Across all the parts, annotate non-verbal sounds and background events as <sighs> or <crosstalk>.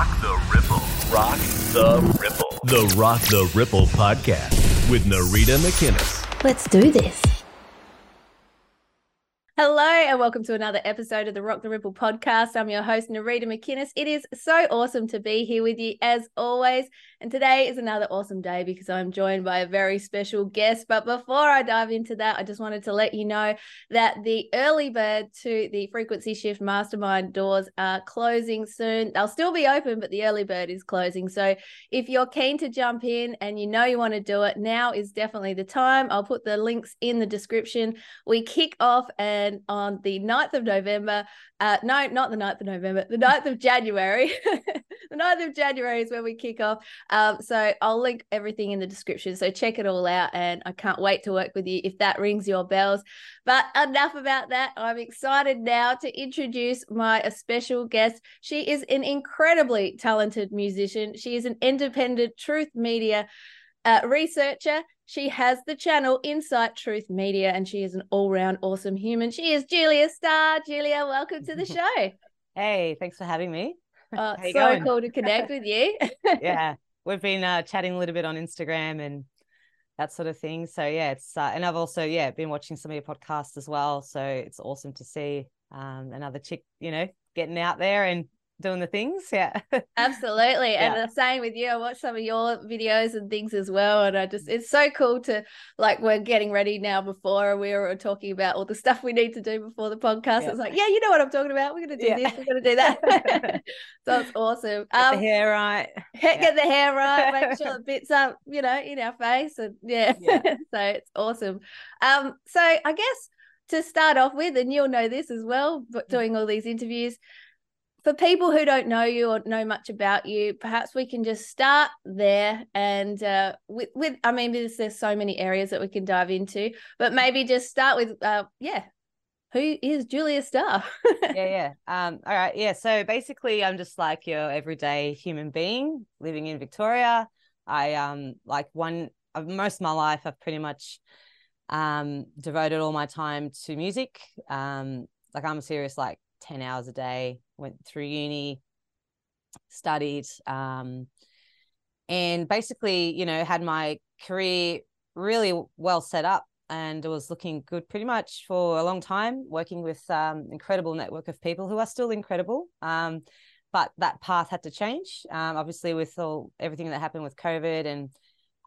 Rock the Ripple. Rock the Ripple. The Rock the Ripple podcast with Nereeda McInnes. Let's do this. Hello and welcome to another episode of the Rock the Ripple podcast. I'm your host, Nereeda McInnes. It is so awesome to be here with you as always. And today is another awesome day because I'm joined by a very special guest. But before I dive into that, I just wanted to let you know that the early bird to the Frequency Shift Mastermind doors are closing soon. They'll still be open, but the early bird is closing. So if you're keen to jump in and you know you want to do it, now is definitely the time. I'll put the links in the description. We kick off and on the 9th of November. Uh, no, not the 9th of November, the 9th of January. <laughs> the 9th of January is when we kick off. Um, so I'll link everything in the description. So check it all out. And I can't wait to work with you if that rings your bells. But enough about that. I'm excited now to introduce my special guest. She is an incredibly talented musician. She is an independent truth media uh, researcher. She has the channel Insight Truth Media, and she is an all round awesome human. She is Julia Starr. Julia, welcome to the <laughs> show. Hey, thanks for having me. Uh, <laughs> so going? cool to connect with you. <laughs> yeah, we've been uh, chatting a little bit on Instagram and that sort of thing. So yeah, it's uh, and I've also yeah been watching some of your podcasts as well. So it's awesome to see um, another chick, you know, getting out there and doing the things. Yeah. <laughs> Absolutely. yeah. And the same with you. I watched some of your videos and things as well. And I just, it's so cool to like, we're getting ready now before we were talking about all the stuff we need to do before the podcast. Yeah. It's like, yeah, you know what I'm talking about. We're going to do yeah. this. We're going to do that. <laughs> <laughs> so it's awesome. Get um, the hair right. Get the hair right. Make sure the bits up, you know, in our face. And yeah. so it's awesome. Um, so I guess to start off with, and you'll know this as well, but mm. doing all these interviews, for people who don't know you or know much about you, perhaps we can just start there. And uh, with, with, I mean, there's, there's so many areas that we can dive into, but maybe just start with, uh, yeah, who is Julia Starr? <laughs> yeah, yeah. Um, all right. Yeah. So basically, I'm just like your everyday human being living in Victoria. I um like one of most of my life, I've pretty much um devoted all my time to music. Um, like I'm a serious like 10 hours a day, went through uni, studied, um, and basically, you know, had my career really well set up and it was looking good pretty much for a long time, working with um, incredible network of people who are still incredible. Um, but that path had to change, um, obviously, with all everything that happened with COVID and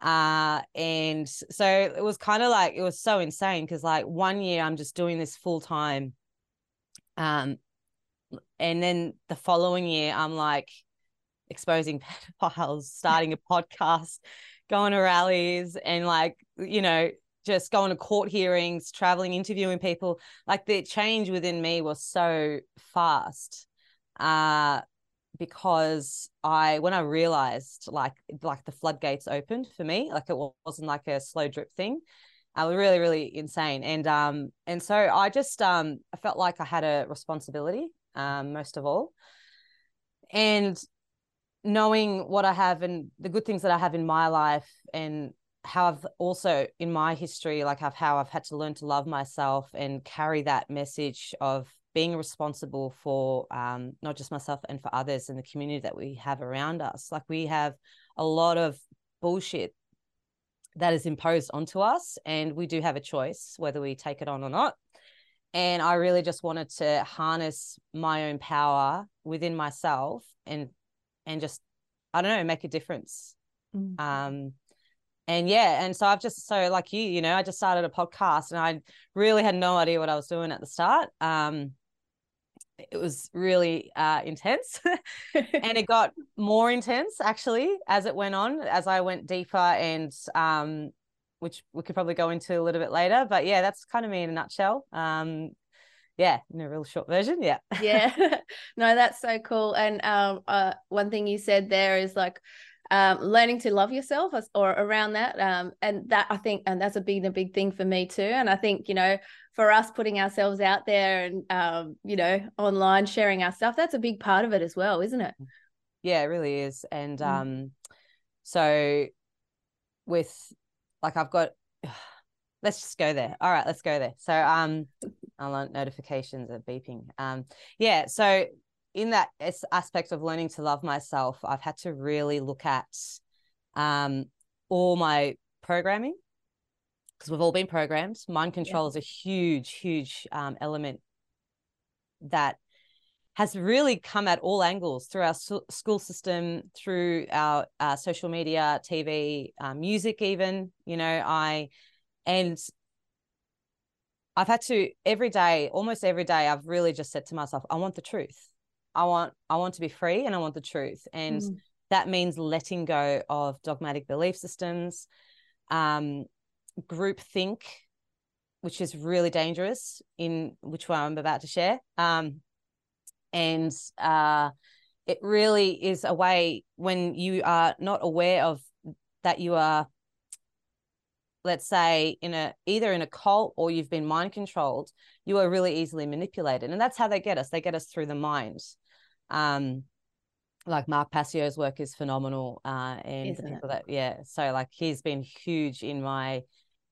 uh and so it was kind of like it was so insane because like one year i'm just doing this full time um and then the following year i'm like exposing <laughs> pedophiles starting a podcast going to rallies and like you know just going to court hearings traveling interviewing people. Like the change within me was so fast uh because i when i realized like like the floodgates opened for me like it wasn't like a slow drip thing I was really, really insane. And um, and so I just um I felt like I had a responsibility, um, most of all. And knowing what I have and the good things that I have in my life and how I've also in my history, like I've how I've had to learn to love myself and carry that message of being responsible for um, not just myself and for others and the community that we have around us. Like we have a lot of bullshit that is imposed onto us and we do have a choice whether we take it on or not. And i really just wanted to harness my own power within myself and and just i don't know make a difference. Mm-hmm. um and yeah and so i've just so like you you know i just started a podcast and i really had no idea what i was doing at the start. Um it was really uh, intense. <laughs> And it <laughs> got more intense actually as it went on as i went deeper and um, which we could probably go into a little bit later but yeah that's kind of me in a nutshell. Um, yeah in a real short version yeah. Yeah. <laughs> No that's so cool. And um, uh, one thing you said there is like um, learning to love yourself or around that um, and that i think and that's a big a big thing for me too. And i think you know for us putting ourselves out there and um, you know online sharing our stuff that's a big part of it as well isn't it? Yeah it really is. And mm. um so with like i've got <sighs> let's just go there. All right let's go there. So um i want notifications are beeping. Um yeah so in that aspect of learning to love myself, I've had to really look at um, all my programming because we've all been programmed. Mind control yeah. is a huge, huge um, element that has really come at all angles through our school system, through our uh, social media, TV, uh, music, even. You know, I and I've had to every day, almost every day, I've really just said to myself, I want the truth. I want I want to be free and I want the truth. And mm. that means letting go of dogmatic belief systems, um, group think, which is really dangerous in which one I'm about to share. Um, and uh, it really is a way when you are not aware of that you are let's say in a either in a cult or you've been mind controlled you are really easily manipulated and that's how they get us they get us through the mind um like mark passio's work is phenomenal uh and Isn't the people it? that yeah so like he's been huge in my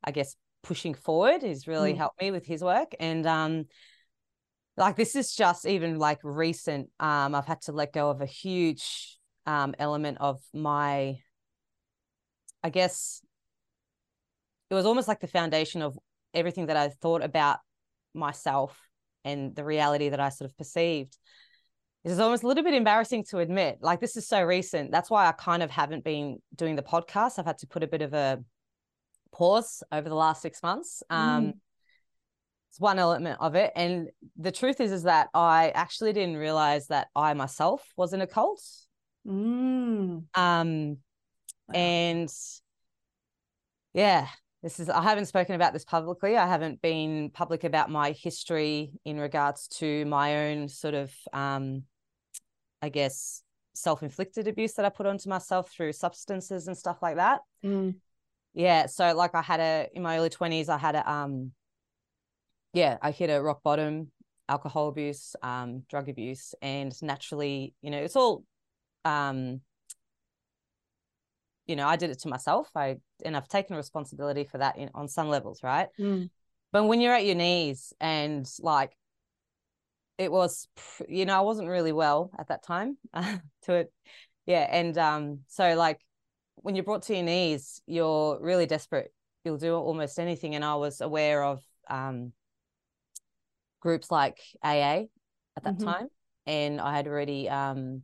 i guess pushing forward he's really mm. helped me with his work and um like this is just even like recent um i've had to let go of a huge um element of my i guess it was almost like the foundation of everything that i thought about myself and the reality that i sort of perceived this is almost a little bit embarrassing to admit like this is so recent. That's why i kind of haven't been doing the podcast. I've had to put a bit of a pause over the last six months. Um mm. it's one element of it. And the truth is is that i actually didn't realize that i myself was in a cult. Mm. um wow. and yeah this is i haven't spoken about this publicly. I haven't been public about my history in regards to my own sort of um i guess self-inflicted abuse that i put onto myself through substances and stuff like that mm. yeah so like i had a in my early 20s i had a um yeah, I hit a rock bottom, alcohol abuse, um, drug abuse, and naturally, you know, it's all, um, you know, I did it to myself. I and I've taken responsibility for that in, on some levels, right? Mm. But when you're at your knees and like, it was, you know, I wasn't really well at that time <laughs> to it, yeah, and um, so like when you're brought to your knees, you're really desperate. You'll do almost anything, and I was aware of um groups like AA at that mm-hmm. time. And I had already um,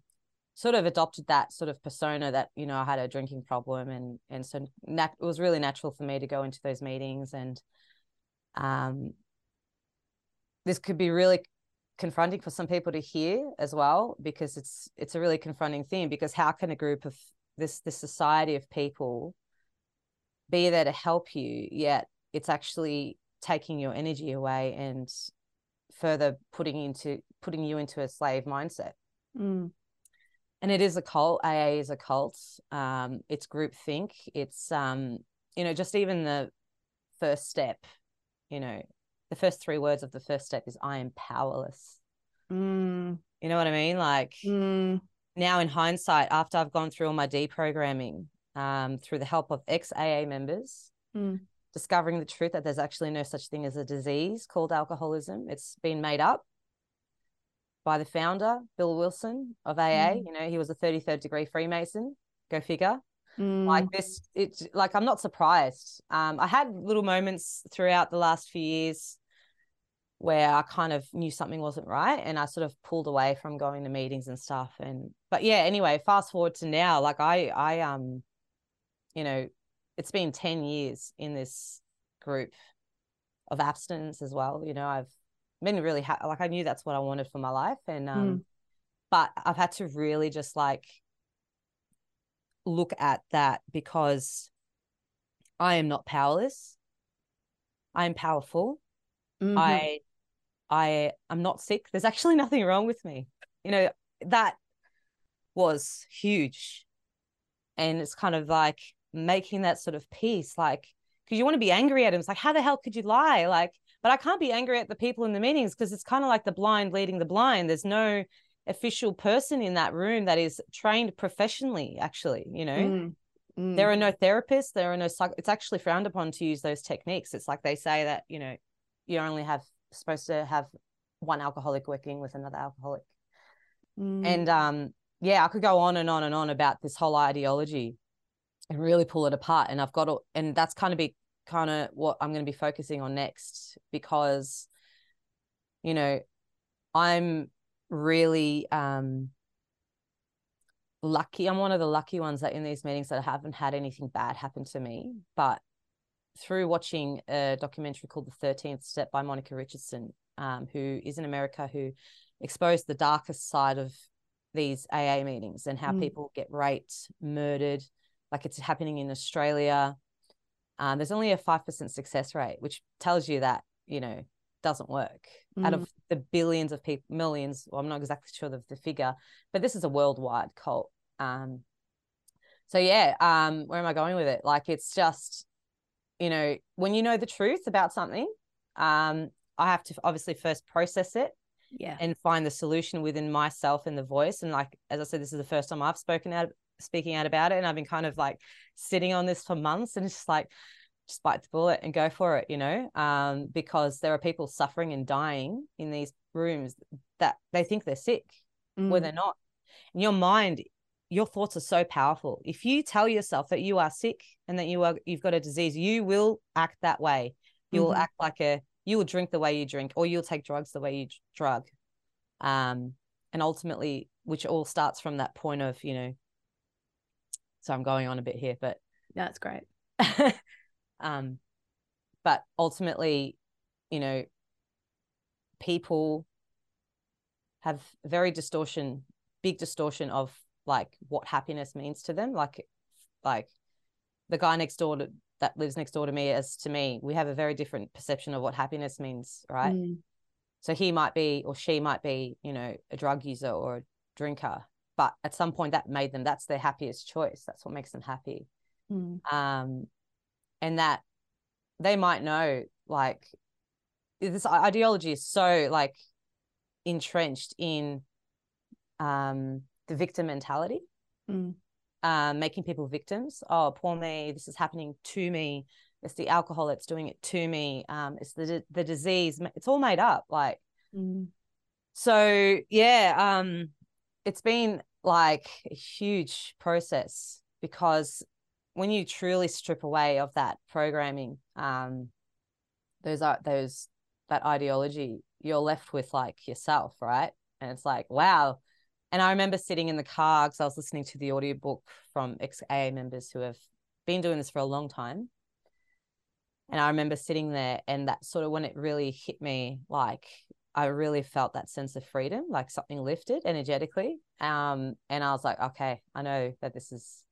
sort of adopted that sort of persona that, you know, I had a drinking problem. And, and so nat- it was really natural for me to go into those meetings. And um, this could be really confronting for some people to hear as well, because it's, it's a really confronting thing because how can a group of this, this society of people be there to help you, yet it's actually taking your energy away and further putting into putting you into a slave mindset. Mm. And it is a cult. AA is a cult. Um, it's group think. It's um, you know, just even the first step, you know, the first three words of the first step is I am powerless. Mm. You know what I mean? Like mm. now in hindsight, after I've gone through all my deprogramming, um, through the help of ex AA members, mm discovering the truth that there's actually no such thing as a disease called alcoholism. It's been made up by the founder, Bill Wilson of AA. Mm. You know, he was a 33rd degree Freemason. Go figure. Mm. Like this, it's like I'm not surprised. Um, I had little moments throughout the last few years where I kind of knew something wasn't right and I sort of pulled away from going to meetings and stuff. And but yeah, anyway, fast forward to now, like I I um, you know, it's been 10 years in this group of abstinence as well you know i've been really ha- like i knew that's what i wanted for my life and um mm. but i've had to really just like look at that because i am not powerless i am powerful mm-hmm. i i i'm not sick. There's actually <laughs> nothing wrong with me. You know that was huge. And it's kind of like making that sort of peace like because you want to be angry at him. It's like how the hell could you lie? Like but i can't be angry at the people in the meetings because it's kind of like the blind leading the blind. There's no official person in that room that is trained professionally actually you know? Mm, mm. there are no therapists. There are no psych- it's actually frowned upon to use those techniques. It's like they say that you know you only have supposed to have one alcoholic working with another alcoholic Mm. And um, yeah, I could go on and on and on about this whole ideology and really pull it apart. And I've got to, and that's kind of be kind of what I'm going to be focusing on next because, you know, I'm really um lucky. I'm one of the lucky ones that in these meetings that I haven't had anything bad happen to me. But through watching a documentary called The 13th Step by Monica Richardson, um, who is in America, who exposed the darkest side of these AA meetings and how mm. people get raped, murdered, like it's happening in Australia. Um, there's only a 5% success rate, which tells you that, you know, doesn't work. Mm. Out of mm. the billions of people, millions, well, I'm not exactly sure of the figure, but this is a worldwide cult. Um, so yeah, um, where am I going with it? Like it's just, you know, when you know the truth about something, um, I have to obviously first process it yeah. and find the solution within myself and the voice. And like as i said this is the first time i've spoken out speaking out about it. And i've been kind of like sitting on this for months and just like just bite the bullet and go for it you know? Um, because there are people suffering and dying in these rooms that they think they're sick mm. where they're not. And your mind your thoughts are so powerful. If you tell yourself that you are sick and that you are you've got a disease you will act that way. You will mm-hmm. act like a you will drink the way you drink or you'll take drugs the way you drug. Um and ultimately which all starts from that point of you know so i'm going on a bit here but that's great. <laughs> um but ultimately you know people have very distortion big distortion of like what happiness means to them like like the guy next door to, that lives next door to me as to me we have a very different perception of what happiness means right mm. so he might be or she might be you know a drug user or a drinker but at some point that made them that's their happiest choice that's what makes them happy mm. um and that they might know like this ideology is so like entrenched in um the victim mentality mm um, making people victims. Oh, poor me, this is happening to me. It's the alcohol that's doing it to me. Um, it's the the disease. It's all made up. Like, mm. so yeah. Um, it's been like a huge process because when you truly strip away of that programming, um, those are those that ideology, you're left with like yourself, right? And it's like, wow, and I remember sitting in the car because I was listening to the audiobook from ex AA members who have been doing this for a long time. And I remember sitting there, and that sort of when it really hit me, like I really felt that sense of freedom, like something lifted energetically. Um, and I was like, okay, I know that this is,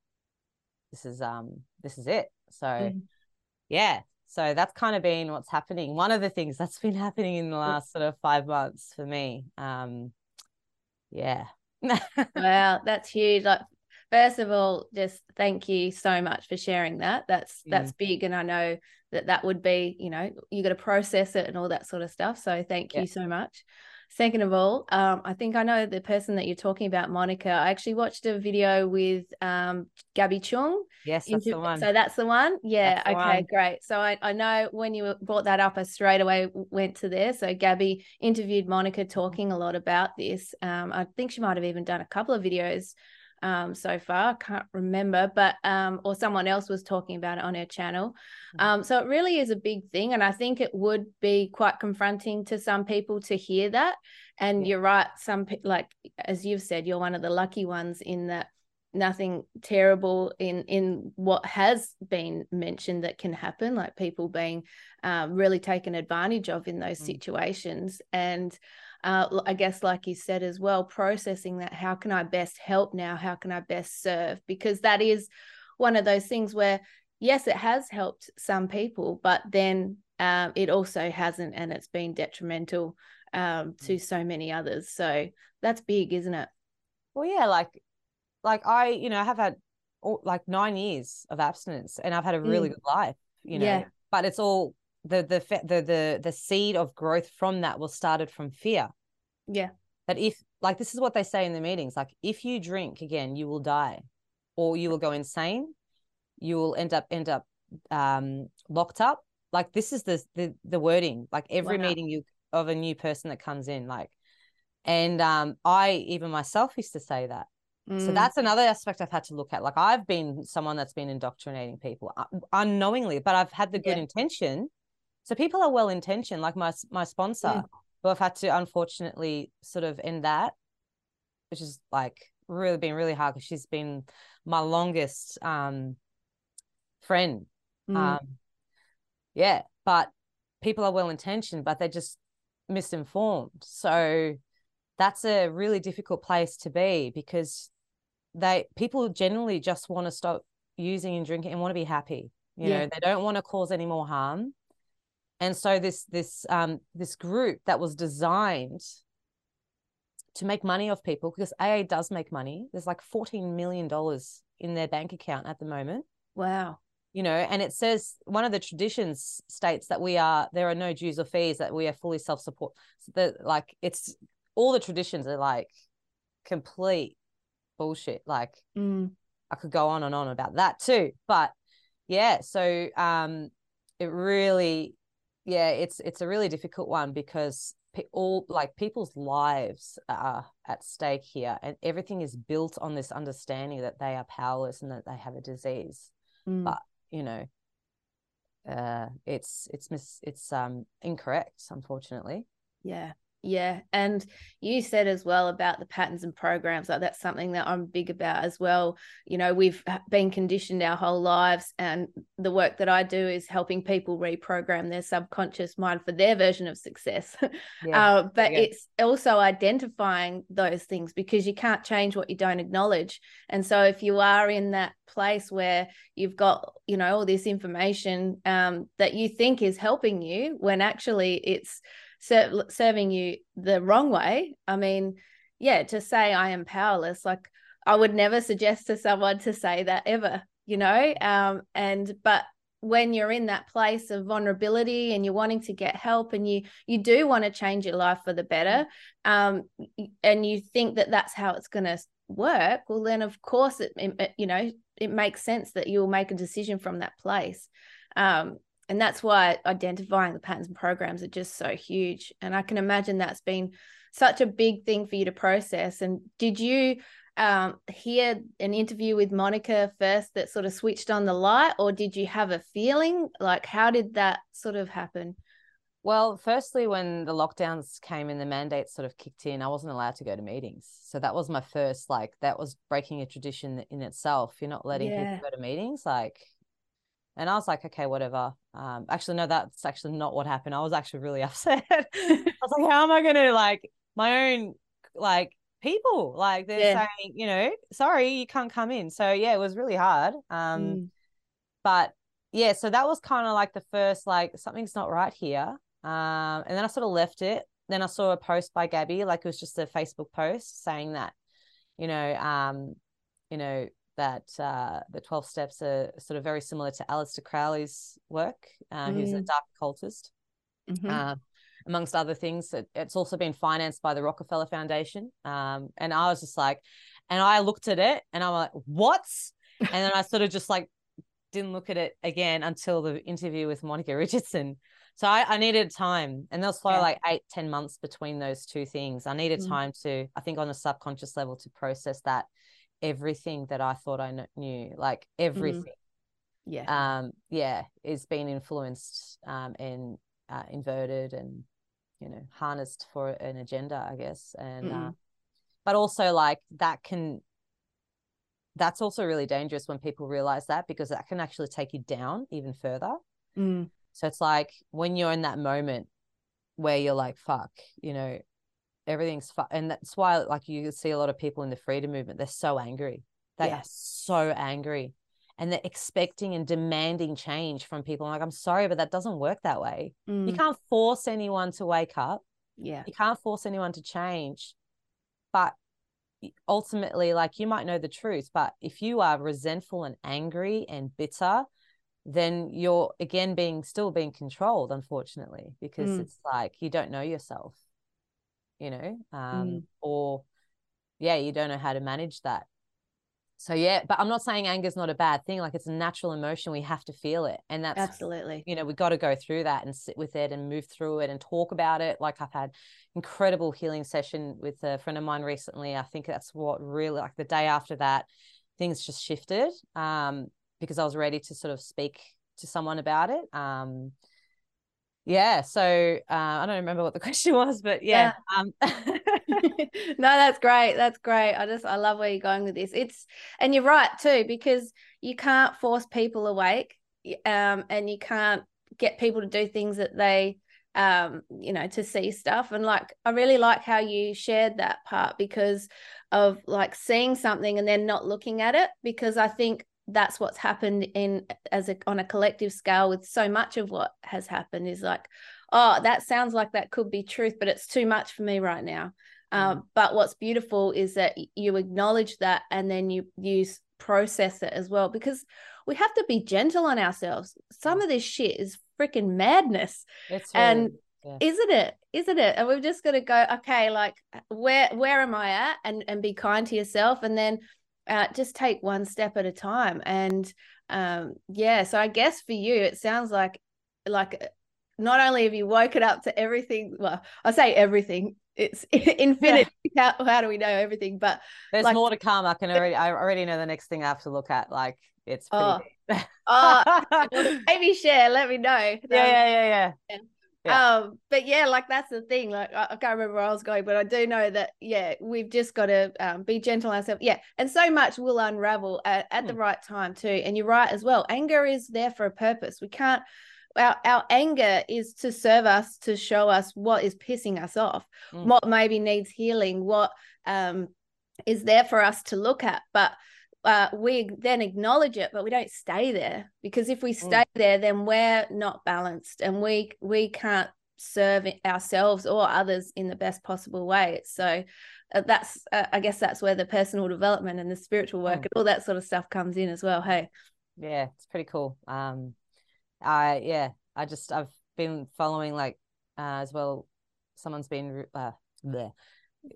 this is, um, this is it. So, mm. yeah. So that's kind of been what's happening. One of the things that's been happening in the last sort of five months for me. Um, yeah, <laughs> wow, that's huge. Like first of all, just thank you so much for sharing that. That's yeah. that's big, and I know that that would be, you know, you got to process it and all that sort of stuff. So thank yeah. you so much. Second of all, um, I think I know the person that you're talking about, Monica. I actually watched a video with um, Gabby Chung. Yes, that's the one. So that's the one. Yeah. The okay, one. great. So I, I know when you brought that up, I straight away went to there. So Gabby interviewed Monica talking a lot about this. Um, I think she might have even done a couple of videos um, so far. I can't remember, but um, or someone else was talking about it on her channel. Mm-hmm. Um, so it really is a big thing, and I think it would be quite confronting to some people to hear that. And yeah. you're right, some like as you've said, you're one of the lucky ones in that nothing terrible in in what has been mentioned that can happen like people being um, really taken advantage of in those mm. situations and uh, I guess, like you said as well, processing that. How can I best help now? How can I best serve? Because that is one of those things where, yes, it has helped some people, but then um, it also hasn't, and it's been detrimental um, to mm. so many others. So that's big, isn't it? Well, yeah, like, like I, you know, I have had like nine years of abstinence, and I've had a really mm. good life, you know. Yeah. But it's all the the the the the seed of growth from that was started from fear. Yeah. That if like this is what they say in the meetings, like if you drink again, you will die, or you will go insane, you will end up end up um locked up. Like this is the the the wording. Like every wow. meeting you of a new person that comes in, like and um, I even myself used to say that. Mm. So that's another aspect I've had to look at. Like I've been someone that's been indoctrinating people uh, unknowingly, but I've had the good yeah. intention. So people are well intentioned, like my my sponsor, yeah. Who I've had to unfortunately sort of end that, which is like really been really hard because she's been my longest um friend. Mm. Um yeah, but people are well intentioned, but they're just misinformed. So that's a really difficult place to be because they people generally just want to stop using and drinking and want to be happy. You yeah. know, they don't want to cause any more harm. And so this this um this group that was designed to make money off people because AA does make money. There's like 14 million dollars in their bank account at the moment. Wow. You know, and it says one of the traditions states that we are there are no dues or fees that we are fully self-support. So that like it's all the traditions are like complete bullshit. Like mm. I could go on and on about that too. But yeah, so um it really yeah, it's it's a really difficult one because all like people's lives are at stake here and everything is built on this understanding that they are powerless and that they have a disease. Mm. but you know uh it's it's mis it's um incorrect unfortunately. Yeah yeah. And you said as well about the patterns and programs. Like that's something that I'm big about as well. You know, we've been conditioned our whole lives. And the work that I do is helping people reprogram their subconscious mind for their version of success. <laughs> Yeah. uh, but yeah. it's also identifying those things because you can't change what you don't acknowledge. And so if you are in that place where you've got, you know, all this information um, that you think is helping you when actually it's, ser- serving you the wrong way. I mean yeah to say i am powerless like i would never suggest to someone to say that ever you know? Um and but when you're in that place of vulnerability and you're wanting to get help and you you do want to change your life for the better um and you think that that's how it's going to work well then of course it, it, you know it makes sense that you'll make a decision from that place. Um and that's why identifying the patterns and programs are just so huge. And i can imagine that's been such a big thing for you to process. And did you um, hear an interview with monica first that sort of switched on the light or did you have a feeling? Like how did that sort of happen? Well firstly when the lockdowns came and the mandates sort of kicked in i wasn't allowed to go to meetings. So that was my first like that was breaking a tradition in itself. You're not letting yeah. people go to meetings like and I was like, okay, whatever. Um, actually, no, that's actually not what happened. I was actually really <laughs> upset. I <laughs> was like, how am I going to like my own like people? Like they're yeah. saying, you know, sorry, you can't come in. So yeah, it was really hard. Um, mm. but yeah, so that was kind of like the first like something's not right here. Um, and then I sort of left it. Then I saw a post by Gabby, like it was just a Facebook post saying that, you know, um, you know, that uh, the 12 steps are sort of very similar to Aleister Crowley's work, uh, mm. who's a mm. dark occultist. Mm-hmm. Uh, amongst other things, it, it's also been financed by the Rockefeller Foundation. Um, and I was just like, and I looked at it and I'm like, what? and then I sort of just like didn't look at it again until the interview with Monica Richardson. So I, I needed time, and there was probably yeah. like eight, ten months between those two things. I needed mm. time to, I think, on a subconscious level, to process that everything that I thought I knew, like mm-hmm. everything. Mm-hmm. Yeah. Um, yeah, is being influenced um, and uh, inverted and, you know, harnessed for an agenda, I guess. And, uh, mm-hmm. uh, but also like that can, that's also really dangerous when people realize that because that can actually take you down even further. Mm. So it's like when you're in that moment where you're like, fuck, you know, everything's fun. And that's why, like, you see a lot of people in the freedom movement, they're so angry. They yeah. are so angry and they're expecting and demanding change from people. I'm like, I'm sorry, but that doesn't work that way. Mm. You can't force anyone to wake up. Yeah. You can't force anyone to change. But ultimately, like, you might know the truth, but if you are resentful and angry and bitter, then you're again being still being controlled, unfortunately, because mm. it's like you don't know yourself you know, um, mm. or yeah, you don't know how to manage that. so yeah but i'm not saying anger is not a bad thing like it's a natural emotion we have to feel it and that's absolutely you know we got to go through that and sit with it and move through it and talk about it like i've had incredible healing session with a friend of mine recently i think that's what really like the day after that things just shifted um because i was ready to sort of speak to someone about it um yeah so uh, i don't remember what the <laughs> question was but yeah, yeah. um <laughs> <laughs> no that's great that's great i just i love where you're going with this it's and you're right too because you can't force people awake um and you can't get people to do things that they um you know to see stuff and like i really like how you shared that part because of like seeing something and then not looking at it because i think that's what's happened in as a on a collective scale with so much of what has happened is like oh that sounds like that could be truth but it's too much for me right now. Mm. um, but what's beautiful is that you acknowledge that and then you use process it as well because we have to be gentle on ourselves. Some mm. of this shit is freaking madness. It's and yeah. isn't it? Isn't it? And we've just got to go okay like where where am i at? And and be kind to yourself. And then uh, just take one step at a time. And um yeah so i guess for you it sounds like like uh, not only have you woken up to everything well i say everything it's <laughs> infinite yeah. how, how do we know everything? But there's like, more to come. I can already i already know the next thing i have to look at. Like it's pretty oh, <laughs> oh maybe share let me know. Yeah yeah yeah yeah, yeah. Yeah. Um, but yeah, like that's the thing. Like I, I, can't remember where I was going, but I do know that yeah, we've just got to um, be gentle ourselves. Yeah, and so much will unravel at, at mm. the right time too. And you're right as well. Anger is there for a purpose. We can't. Our, our anger is to serve us to show us what is pissing us off, mm. what maybe needs healing, what um is there for us to look at. But uh, we then acknowledge it, but we don't stay there because if we mm. stay mm. there, then we're not balanced and we we can't serve ourselves or others in the best possible way. So uh, that's uh, I guess that's where the personal development and the spiritual work mm. and all that sort of stuff comes in as well. Hey, yeah, it's pretty cool. Um, I yeah, I just I've been following like uh, as well. Someone's been uh, bleh,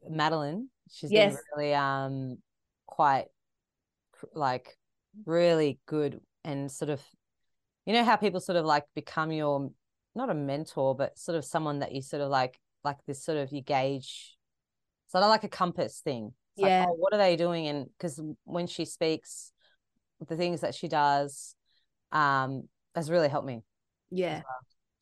Madeline. She's yes. been really um quite like really good and sort of you know how people sort of like become your not a mentor but sort of someone that you sort of like like this sort of you gauge sort of like a compass thing. It's yeah. like, oh, what are they doing? And because when she speaks the things that she does um has really helped me yeah. well.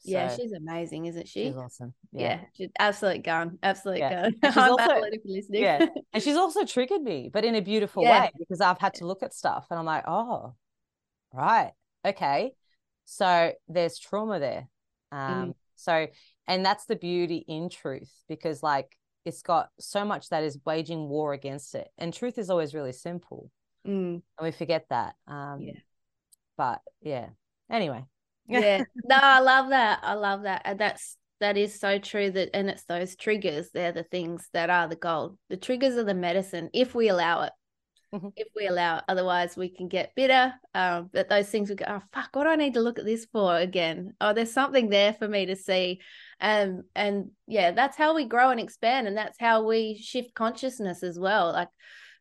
So, yeah, she's amazing, isn't she? She's awesome. Yeah, yeah she's absolute gun, absolute yeah. gun. <laughs> she's also, listening. yeah, <laughs> and she's also triggered me, but in a beautiful yeah. way because I've had to look at stuff and I'm like, oh, right, okay. So there's trauma there. Um, mm. so and that's the beauty in truth because like it's got so much that is waging war against it, and truth is always really simple, mm. and we forget that. Um, yeah, but yeah. Anyway, yeah. No i love that. I love that. And that's that is so true that and it's those triggers. They're the things that are the gold the triggers are the medicine if we allow it. Mm-hmm. if we allow it. Otherwise we can get bitter. Um but those things we go oh fuck what do i need to look at this for again? Oh there's something there for me to see. Um and yeah that's how we grow and expand and that's how we shift consciousness as well. Like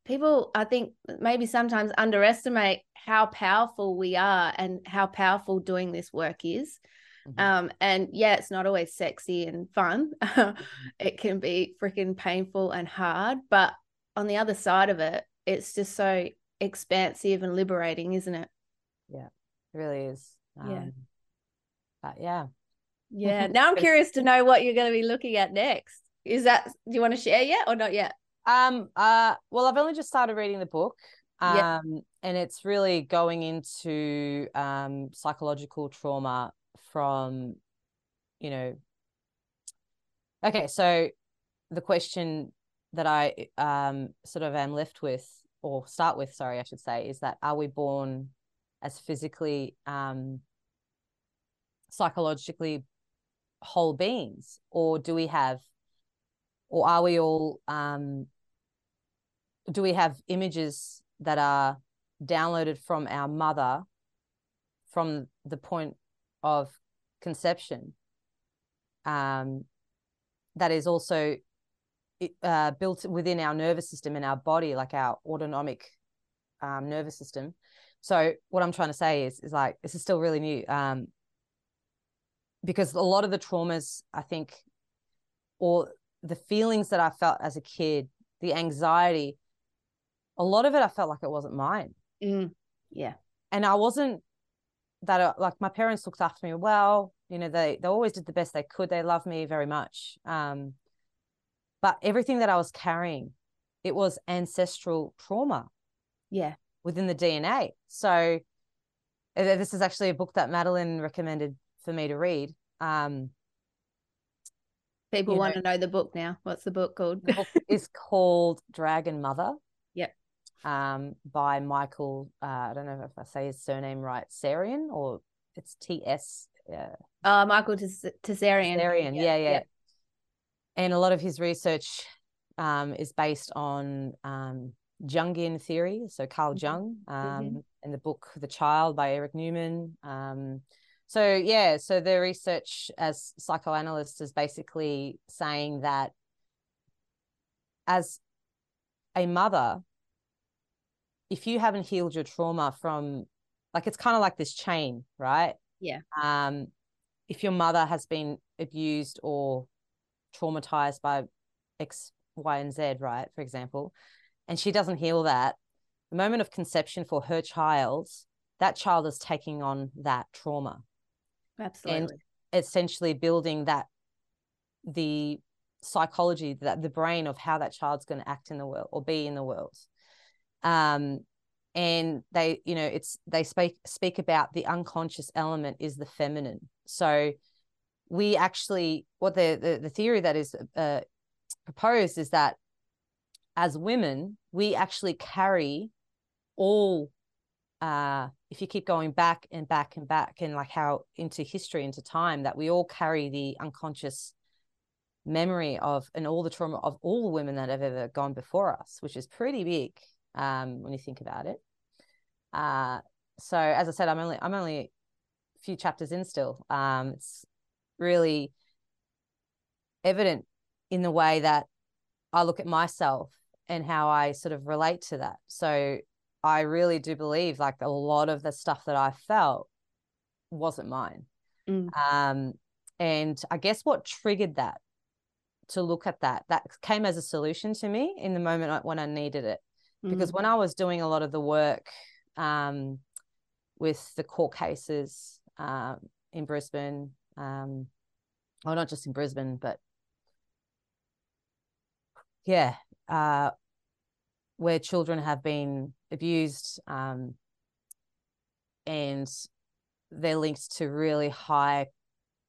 people i think maybe sometimes underestimate how powerful we are and how powerful doing this work is mm-hmm. um and yeah it's not always sexy and fun <laughs> mm-hmm. it can be freaking painful and hard but on the other side of it it's just so expansive and liberating isn't it yeah it really is um, yeah but yeah yeah <laughs> now i'm curious to know what you're going to be looking at next is that do you want to share yet or not yet um. Uh. Well, I've only just started reading the book. Um. And it's really going into um psychological trauma from, you know. Okay, so the question that I um sort of am left with, or start with, sorry, I should say, is that are we born as physically um psychologically whole beings or do we have or are we all um do we have images that are downloaded from our mother from the point of conception um, that is also uh, built within our nervous system and our body like our autonomic um, nervous system. So what I'm trying to say is is like this is still really new. Um, because a lot of the traumas, I think, or the feelings that I felt as a kid, the anxiety, a lot of it I felt like it wasn't mine. Mm. Yeah. And I wasn't that uh, like my parents looked after me well. You know, they they always did the best they could. They loved me very much. Um, but everything that I was carrying, it was ancestral trauma. Yeah. Within the DNA. So uh, this is actually a book that Madeline recommended for me to read. Um, People want know, to know the book now. What's the book called? The book is called Dragon Mother. Um, by Michael. Uh, I don't know if I say his surname right, Sarian, or it's T S. Yeah. Uh, Michael Tsarion. Tsarion. Yeah, yeah. yeah. And a lot of his research um, is based on um, Jungian theory. So Carl mm-hmm. Jung, um, mm-hmm. in the book The Child by Erich Neumann. Um, so yeah, so the research as psychoanalysts is basically saying that as a mother, if you haven't healed your trauma from like it's kind of like this chain, right? Yeah. Um, if your mother has been abused or traumatized by X, Y, and Z, right, for example, and she doesn't heal that, the moment of conception for her child, that child is taking on that trauma. Absolutely. And essentially building that the psychology that the brain of how that child's going to act in the world or be in the world um and they you know it's they speak speak about the unconscious element is the feminine. So we actually what the the, the theory that is uh, proposed is that as women we actually carry all uh, if you keep going back and back and back and like how into history into time that we all carry the unconscious memory of and all the trauma of all the women that have ever gone before us which is pretty big um, when you think about it uh, so as i said i'm only i'm only a few chapters in still um, it's really evident in the way that i look at myself and how i sort of relate to that so I really do believe like a lot of the stuff that I felt wasn't mine. Mm. Um, and I guess what triggered that to look at that, that came as a solution to me in the moment when I needed it. Because when I was doing a lot of the work um, with the court cases um, in Brisbane, um, well, not just in Brisbane, but yeah, uh, where children have been abused um, and they're linked to really high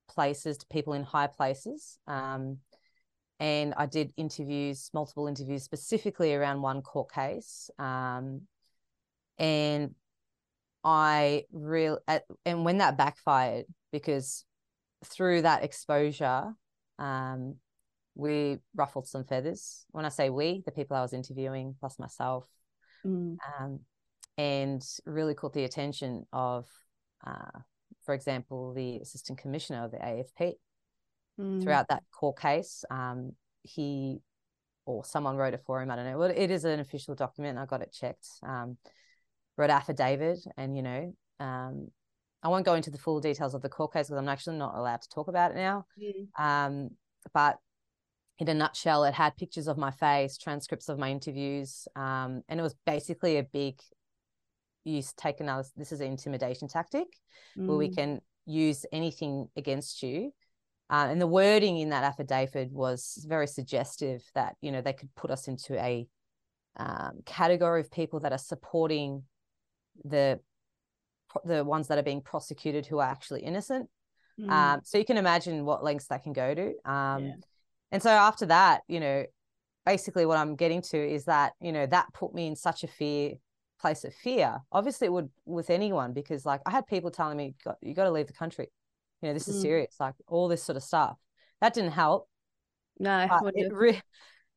places to people in high places um, and i did interviews multiple interviews specifically around one court case um, and i really and when that backfired because through that exposure um, we ruffled some feathers. When I say we, the people I was interviewing, plus myself, mm. um, and really caught the attention of, uh, for example, the assistant commissioner of the AFP. Mm. Throughout that court case, um, he or someone wrote it for him. I don't know. Well, it is an official document. I got it checked. Um, wrote affidavit, and you know, um, I won't go into the full details of the court case because I'm actually not allowed to talk about it now. Mm. Um, but in a nutshell, it had pictures of my face, transcripts of my interviews, um, and it was basically a big use take another. This is an intimidation tactic mm. where we mm. can use anything against you. Uh, and the wording in that affidavit was very suggestive that you know they could put us into a um, category of people that are supporting the the ones that are being prosecuted who are actually innocent. Mm. Um, so you can imagine what lengths they can go to. Um, yeah and so after that, you know, basically what I'm getting to is that, you know, that put me in such a fear place of fear. Obviously it would with anyone because like I had people telling me you got, to leave the country. You know, this is mm. serious, like all this sort of stuff. That didn't help. No, but, it re-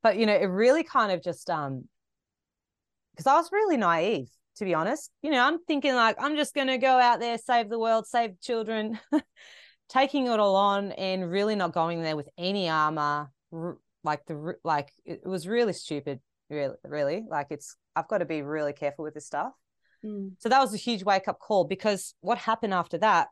but you know, it really kind of just um because I was really naive, to be honest. You know, I'm thinking like I'm just gonna go out there, save the world, save children. <laughs> taking it all on and really not going there with any armor like the like it was really stupid really really like it's i've got to be really careful with this stuff Mm. so that was a huge wake up call because what happened after that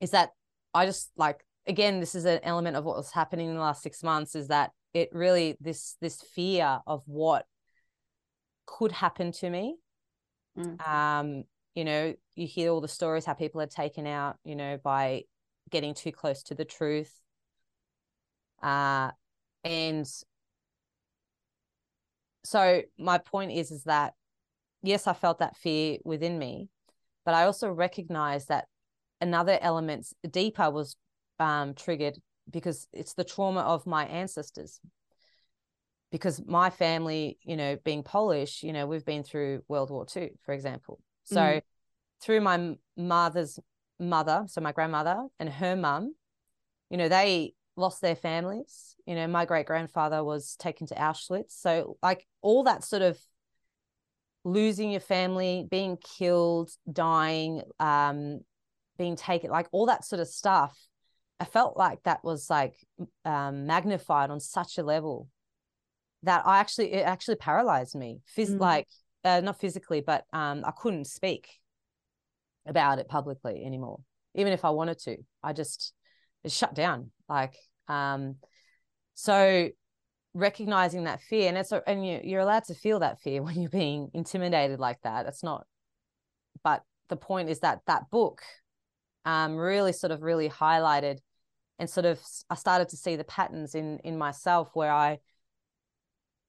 is that i just like again this is an element of what was happening in the last six months is that it really this this fear of what could happen to me Mm. um you know you hear all the stories how people are taken out you know by getting too close to the truth uh and so my point is is that yes i felt that fear within me but i also recognized that another element deeper was um triggered because it's the trauma of my ancestors. Because my family you know being polish you know we've been through world war ii for example. So Mm. through my mother's mother so my grandmother and her mum you know they lost their families. You know my great grandfather was taken to auschwitz. So like all that sort of losing your family being killed dying um being taken like all that sort of stuff i felt like that was like um magnified on such a level that i actually it actually paralyzed me. Phys- Mm. like uh, not physically but um i couldn't speak about it publicly anymore even if i wanted to. I just it shut down like um so recognizing that fear and it's and you, you're allowed to feel that fear <laughs> when you're being intimidated like that. That's not but the point is that that book um really sort of really highlighted and sort of i started to see the patterns in in myself where i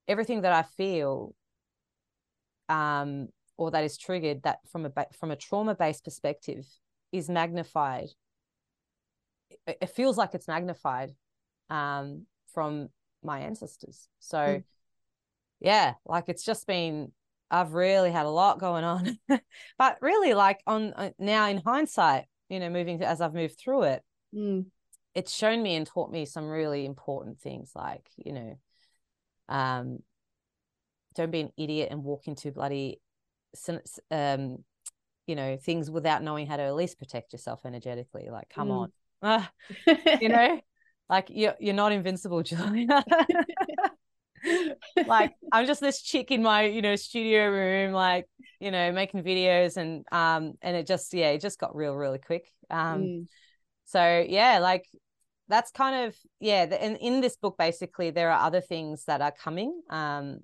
everything that i feel um or that is triggered that from a from a trauma based perspective is magnified. It, it feels like it's magnified um from my ancestors. So Mm. yeah like it's just been i've really had a lot going on. <laughs> But really like on uh, now in hindsight you know moving as i've moved through it Mm. it's shown me and taught me some really important things like you know um don't be an idiot and walk into bloody um you know things without knowing how to at least protect yourself energetically like come Mm. on <laughs> Ah, you know <laughs> like you're, you're not invincible <laughs> julia like i'm just this chick in my you know studio room like you know making videos and um and it just yeah it just got real really quick um Mm. so yeah like that's kind of yeah the, and in this book basically there are other things that are coming um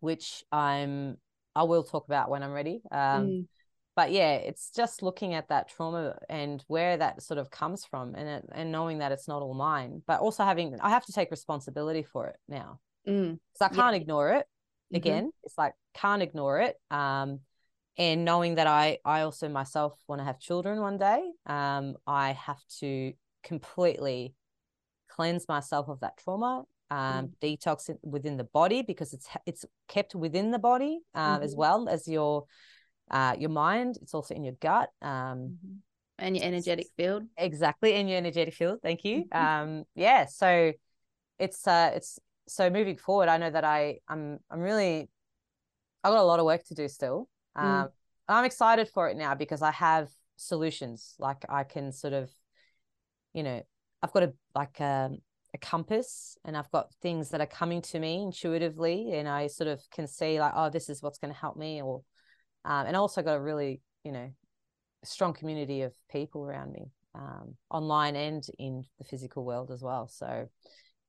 which i'm i will talk about when i'm ready um Mm. but yeah it's just looking at that trauma and where that sort of comes from and it, and knowing that it's not all mine but also having i have to take responsibility for it now Mm. because i can't ignore it Mhm. again it's like can't ignore it um and knowing that i i also myself want to have children one day um i have to completely cleanse myself of that trauma um detox it within the body because it's it's kept within the body um as Mhm. well as your uh your mind it's also in your gut um Mhm. And your energetic field. exactly in your energetic field thank you um yeah so it's uh it's so moving forward i know that i i'm i'm really i've got a lot of work to do still. Mm. um i'm excited for it now because i have solutions. Like i can sort of you know i've got a like a, a compass and i've got things that are coming to me intuitively and i sort of can see like oh this is what's going to help me or um, and I also got a really you know strong community of people around me um, online and in the physical world as well. So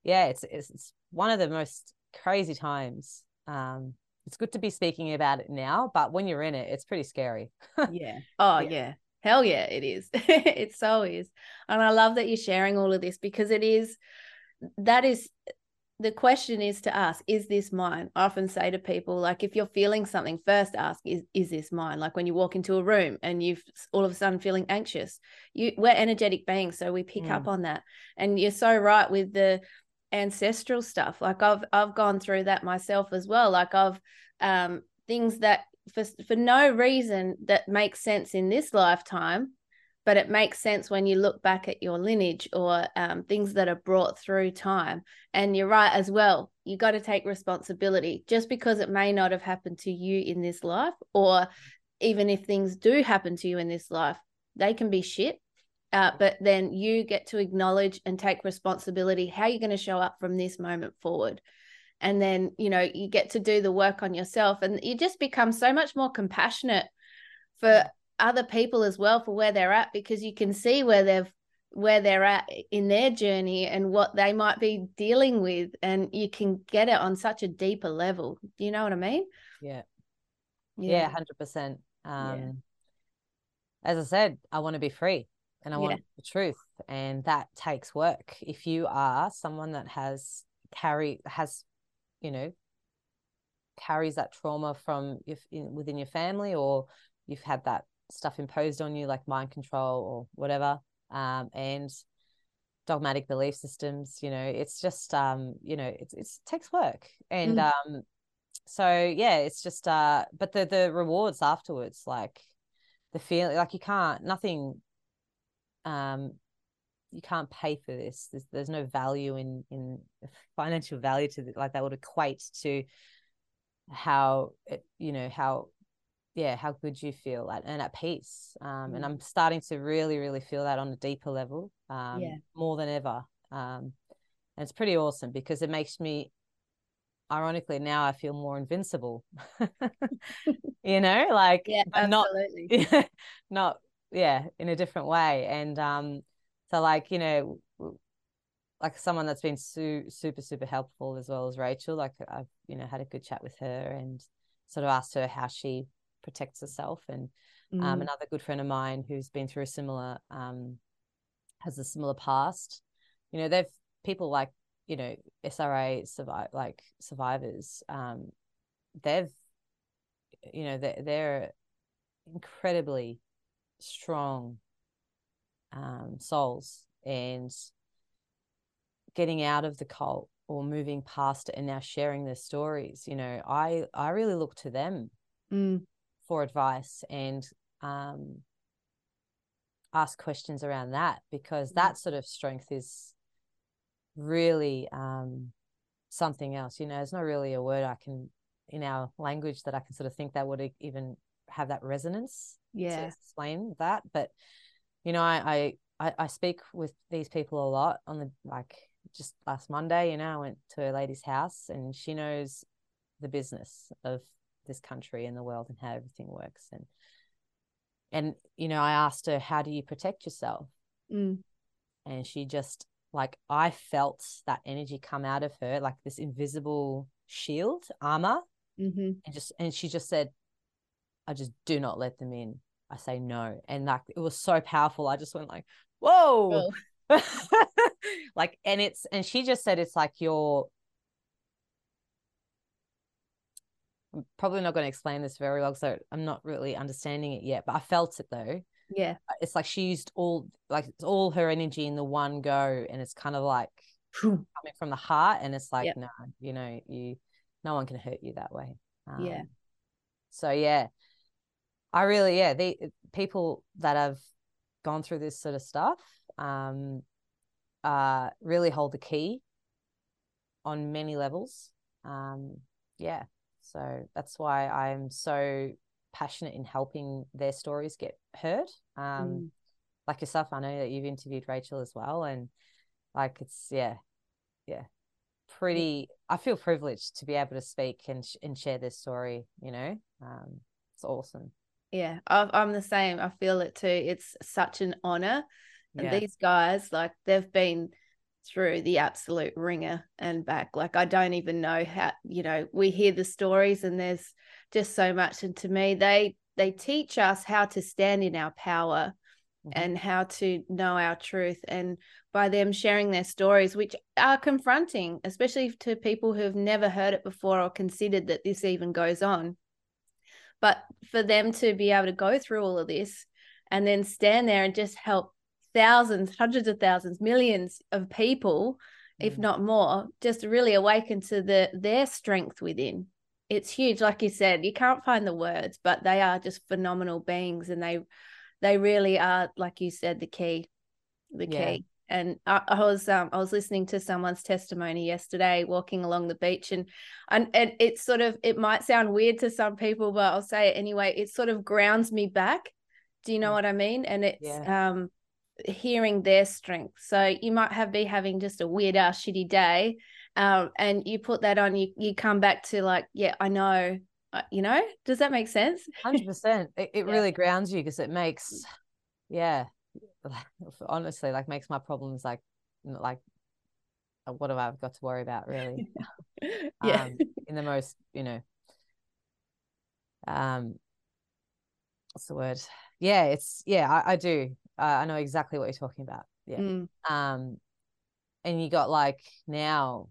yeah it's, it's it's one of the most crazy times um it's good to be speaking about it now but when you're in it it's pretty scary <laughs> yeah. Oh Yeah. yeah. Hell yeah, it is. <laughs> it so is. And I love that you're sharing all of this because it is that is the question is to ask, is this mine? I often say to people, like if you're feeling something, first ask, is is this mine? Like when you walk into a room and you've all of a sudden feeling anxious, you we're energetic beings, so we pick up on that. And you're so right with the ancestral stuff. Like I've I've gone through that myself as well. Like I've um things that for for no reason that makes sense in this lifetime but it makes sense when you look back at your lineage or um, things that are brought through time and you're right as well you got to take responsibility just because it may not have happened to you in this life or even if things do happen to you in this life they can be shit uh, but then you get to acknowledge and take responsibility how you're going to show up from this moment forward. And then you know you get to do the work on yourself and you just become so much more compassionate for other people as well for where they're at because you can see where they've where they're at in their journey and what they might be dealing with and you can get it on such a deeper level. Do you know what i mean? Yeah. Yeah, 100% um yeah. as i said i want to be free and i want the truth and that takes work. If you are someone that has carry has you know carries that trauma from if in, within your family or you've had that stuff imposed on you like mind control or whatever um, and dogmatic belief systems you know it's just um you know it's, it's it takes work. And mm. um so yeah it's just uh but the the rewards afterwards like the feeling like you can't nothing um you can't pay for this there's, there's no value in in financial value to the, like that would equate to how it, you know how yeah how good you feel at and at peace um, mm. and i'm starting to really really feel that on a deeper level um, yeah. more than ever um, and it's pretty awesome because it makes me ironically now i feel more invincible <laughs> <laughs> you know like yeah absolutely. <laughs> not not yeah in a different way and um so like you know like someone that's been su- super super helpful as well as rachel like i've you know had a good chat with her and sort of asked her how she protects herself. And um, mm. um, another good friend of mine who's been through a similar, um, has a similar past. You know, they've people like you know SRA survive like survivors. Um, they've you know they're, they're incredibly strong um, souls and getting out of the cult or moving past it and now sharing their stories you know i i really look to them mm for advice and um, ask questions around that because that sort of strength is really um, something else. You know, it's not really a word I can in our language that I can sort of think that would even have that resonance. Yeah, to explain that. But you know, I I I speak with these people a lot on the like just last Monday. You know, I went to a lady's house and she knows the business of this country and the world and how everything works and and you know i asked her how do you protect yourself mm. and she just like i felt that energy come out of her like this invisible shield armor mm-hmm. and just and she just said i just do not let them in i say no and like it was so powerful i just went like whoa <laughs> like and it's and she just said it's like your I'm probably not going to explain this very well, so I'm not really understanding it yet. But I felt it though. Yeah, uh, it's like she used all like it's all her energy in the one go, and it's kind of like coming from the heart, and it's like yep. no, you know, you no one can hurt you that way. Um, yeah. So yeah, I really yeah the people that have gone through this sort of stuff um uh really hold the key on many levels um yeah so that's why I'm so passionate in helping their stories get heard. Um, mm. Like yourself, I know that you've interviewed Rachel as well, and like it's yeah, yeah, pretty. I feel privileged to be able to speak and and share this story. You know, um, it's awesome. Yeah, I'm the same. I feel it too. It's such an honor, and yeah. these guys, like, they've been through the absolute ringer and back. Like I don't even know how, you know, we hear the stories and there's just so much. And to me, they they teach us how to stand in our power mm-hmm. and how to know our truth. And by them sharing their stories, which are confronting, especially to people who have never heard it before or considered that this even goes on. But for them to be able to go through all of this and then stand there and just help thousands, hundreds of thousands, millions of people, mm. if not more, just really awaken to the their strength within. It's huge, like you said. You can't find the words, but they are just phenomenal beings, and they they really are, like you said, the key, the yeah. key. And I, I, was um I was listening to someone's testimony yesterday, walking along the beach, and and and it's sort of it might sound weird to some people, but I'll say it anyway. It sort of grounds me back. Do you know mm. what I mean? And it's yeah. um hearing their strength. So you might have be having just a weird ass shitty day um, and you put that on, you you come back to like, yeah, I know, uh, you know. Does that make sense? Hundred percent. It, it <laughs> yeah. really grounds you because it makes, yeah, <laughs> honestly, like makes my problems like like uh, what have I got to worry about really? <laughs> yeah, um, in the most, you know, um, what's the word? Yeah, it's yeah, I, I do. Uh, I know exactly what you're talking about. Yeah. Mm. Um, and you got like now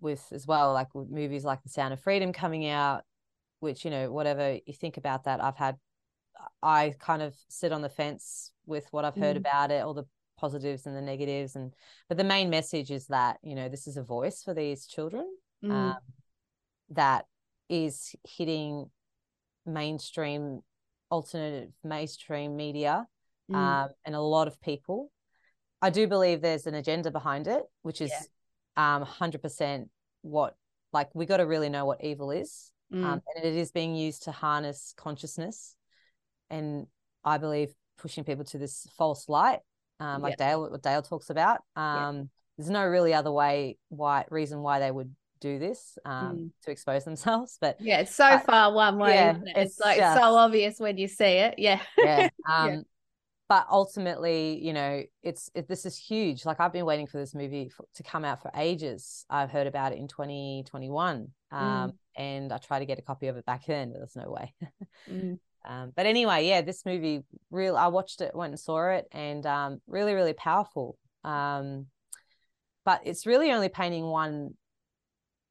with as well, like with movies like The Sound of Freedom coming out, which you know, whatever you think about that, I've had, I kind of sit on the fence with what I've heard mm. about it, all the positives and the negatives, and but the main message is that you know this is a voice for these children mm. um, that is hitting mainstream alternative mainstream media mm. um, and a lot of people. I do believe there's an agenda behind it, which is yeah. um, 100% what, like, we got to really know what evil is. Mm. Um, and it is being used to harness consciousness. And I believe pushing people to this false light, um, like yeah. Dale, what Dale talks about. Um, yeah. There's no really other way, why reason why they would do this um, mm. to expose themselves. But yeah, it's so far one way. Yeah, it? It's, it's, like just, so obvious when you see it. Yeah. Yeah. <laughs> Um, yeah. But ultimately, you know, it's it, this is huge. Like I've been waiting for this movie for, to come out for ages. I've heard about it in 2021, um, mm. and I tried to get a copy of it back then, but there's no way. <laughs> mm. Um, but anyway, yeah, this movie real. I watched it, went and saw it, and um, really, really powerful. Um, but it's really only painting one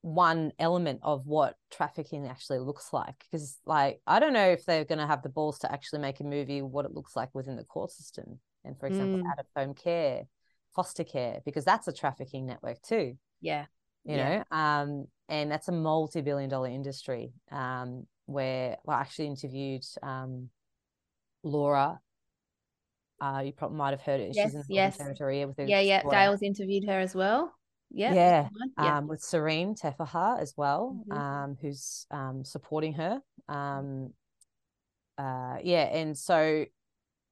one element of what trafficking actually looks like because like i don't know if they're going to have the balls to actually make a movie what it looks like within the court system and for example mm. out of home care foster care because that's a trafficking network too yeah you yeah. know um and that's a multi-billion dollar industry um where well, I actually interviewed um laura. Uh you probably might have heard it. Yes, she's in the yes. territory with yeah yeah dale's interviewed her as well. Yeah yeah, yeah. Um, with Serene Teffaha as well mm-hmm. um, who's um, supporting her. Um, uh, yeah and so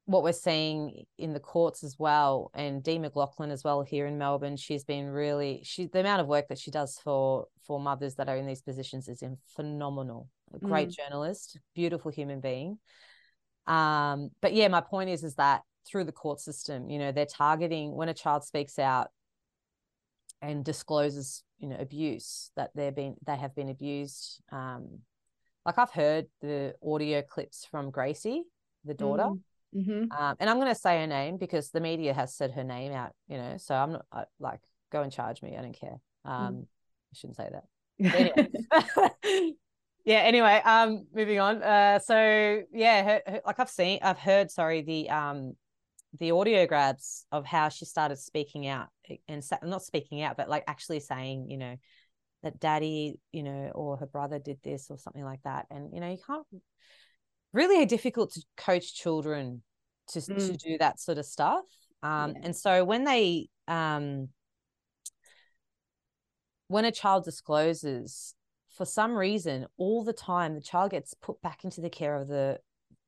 what we're seeing in the courts as well and Dee McLachlan as well here in Melbourne she's been really she the amount of work that she does for for mothers that are in these positions is in phenomenal. A great mm. journalist beautiful human being. Um but yeah my point is is that through the court system you know they're targeting when a child speaks out and discloses you know abuse that they're been they have been abused um like i've heard the audio clips from gracie the daughter mm-hmm. um, and i'm going to say her name because the media has said her name out you know so i'm not I, like go and charge me i don't care um mm. i shouldn't say that anyway. <laughs> yeah anyway um moving on uh so yeah her, her, like i've seen i've heard sorry the um the audio grabs of how she started speaking out and not speaking out, but like actually saying, you know, that daddy, you know, or her brother did this or something like that. And, you know, you can't really difficult to coach children to, mm. to do that sort of stuff. Um, yeah. And so when they, um, when a child discloses, for some reason, all the time, the child gets put back into the care of the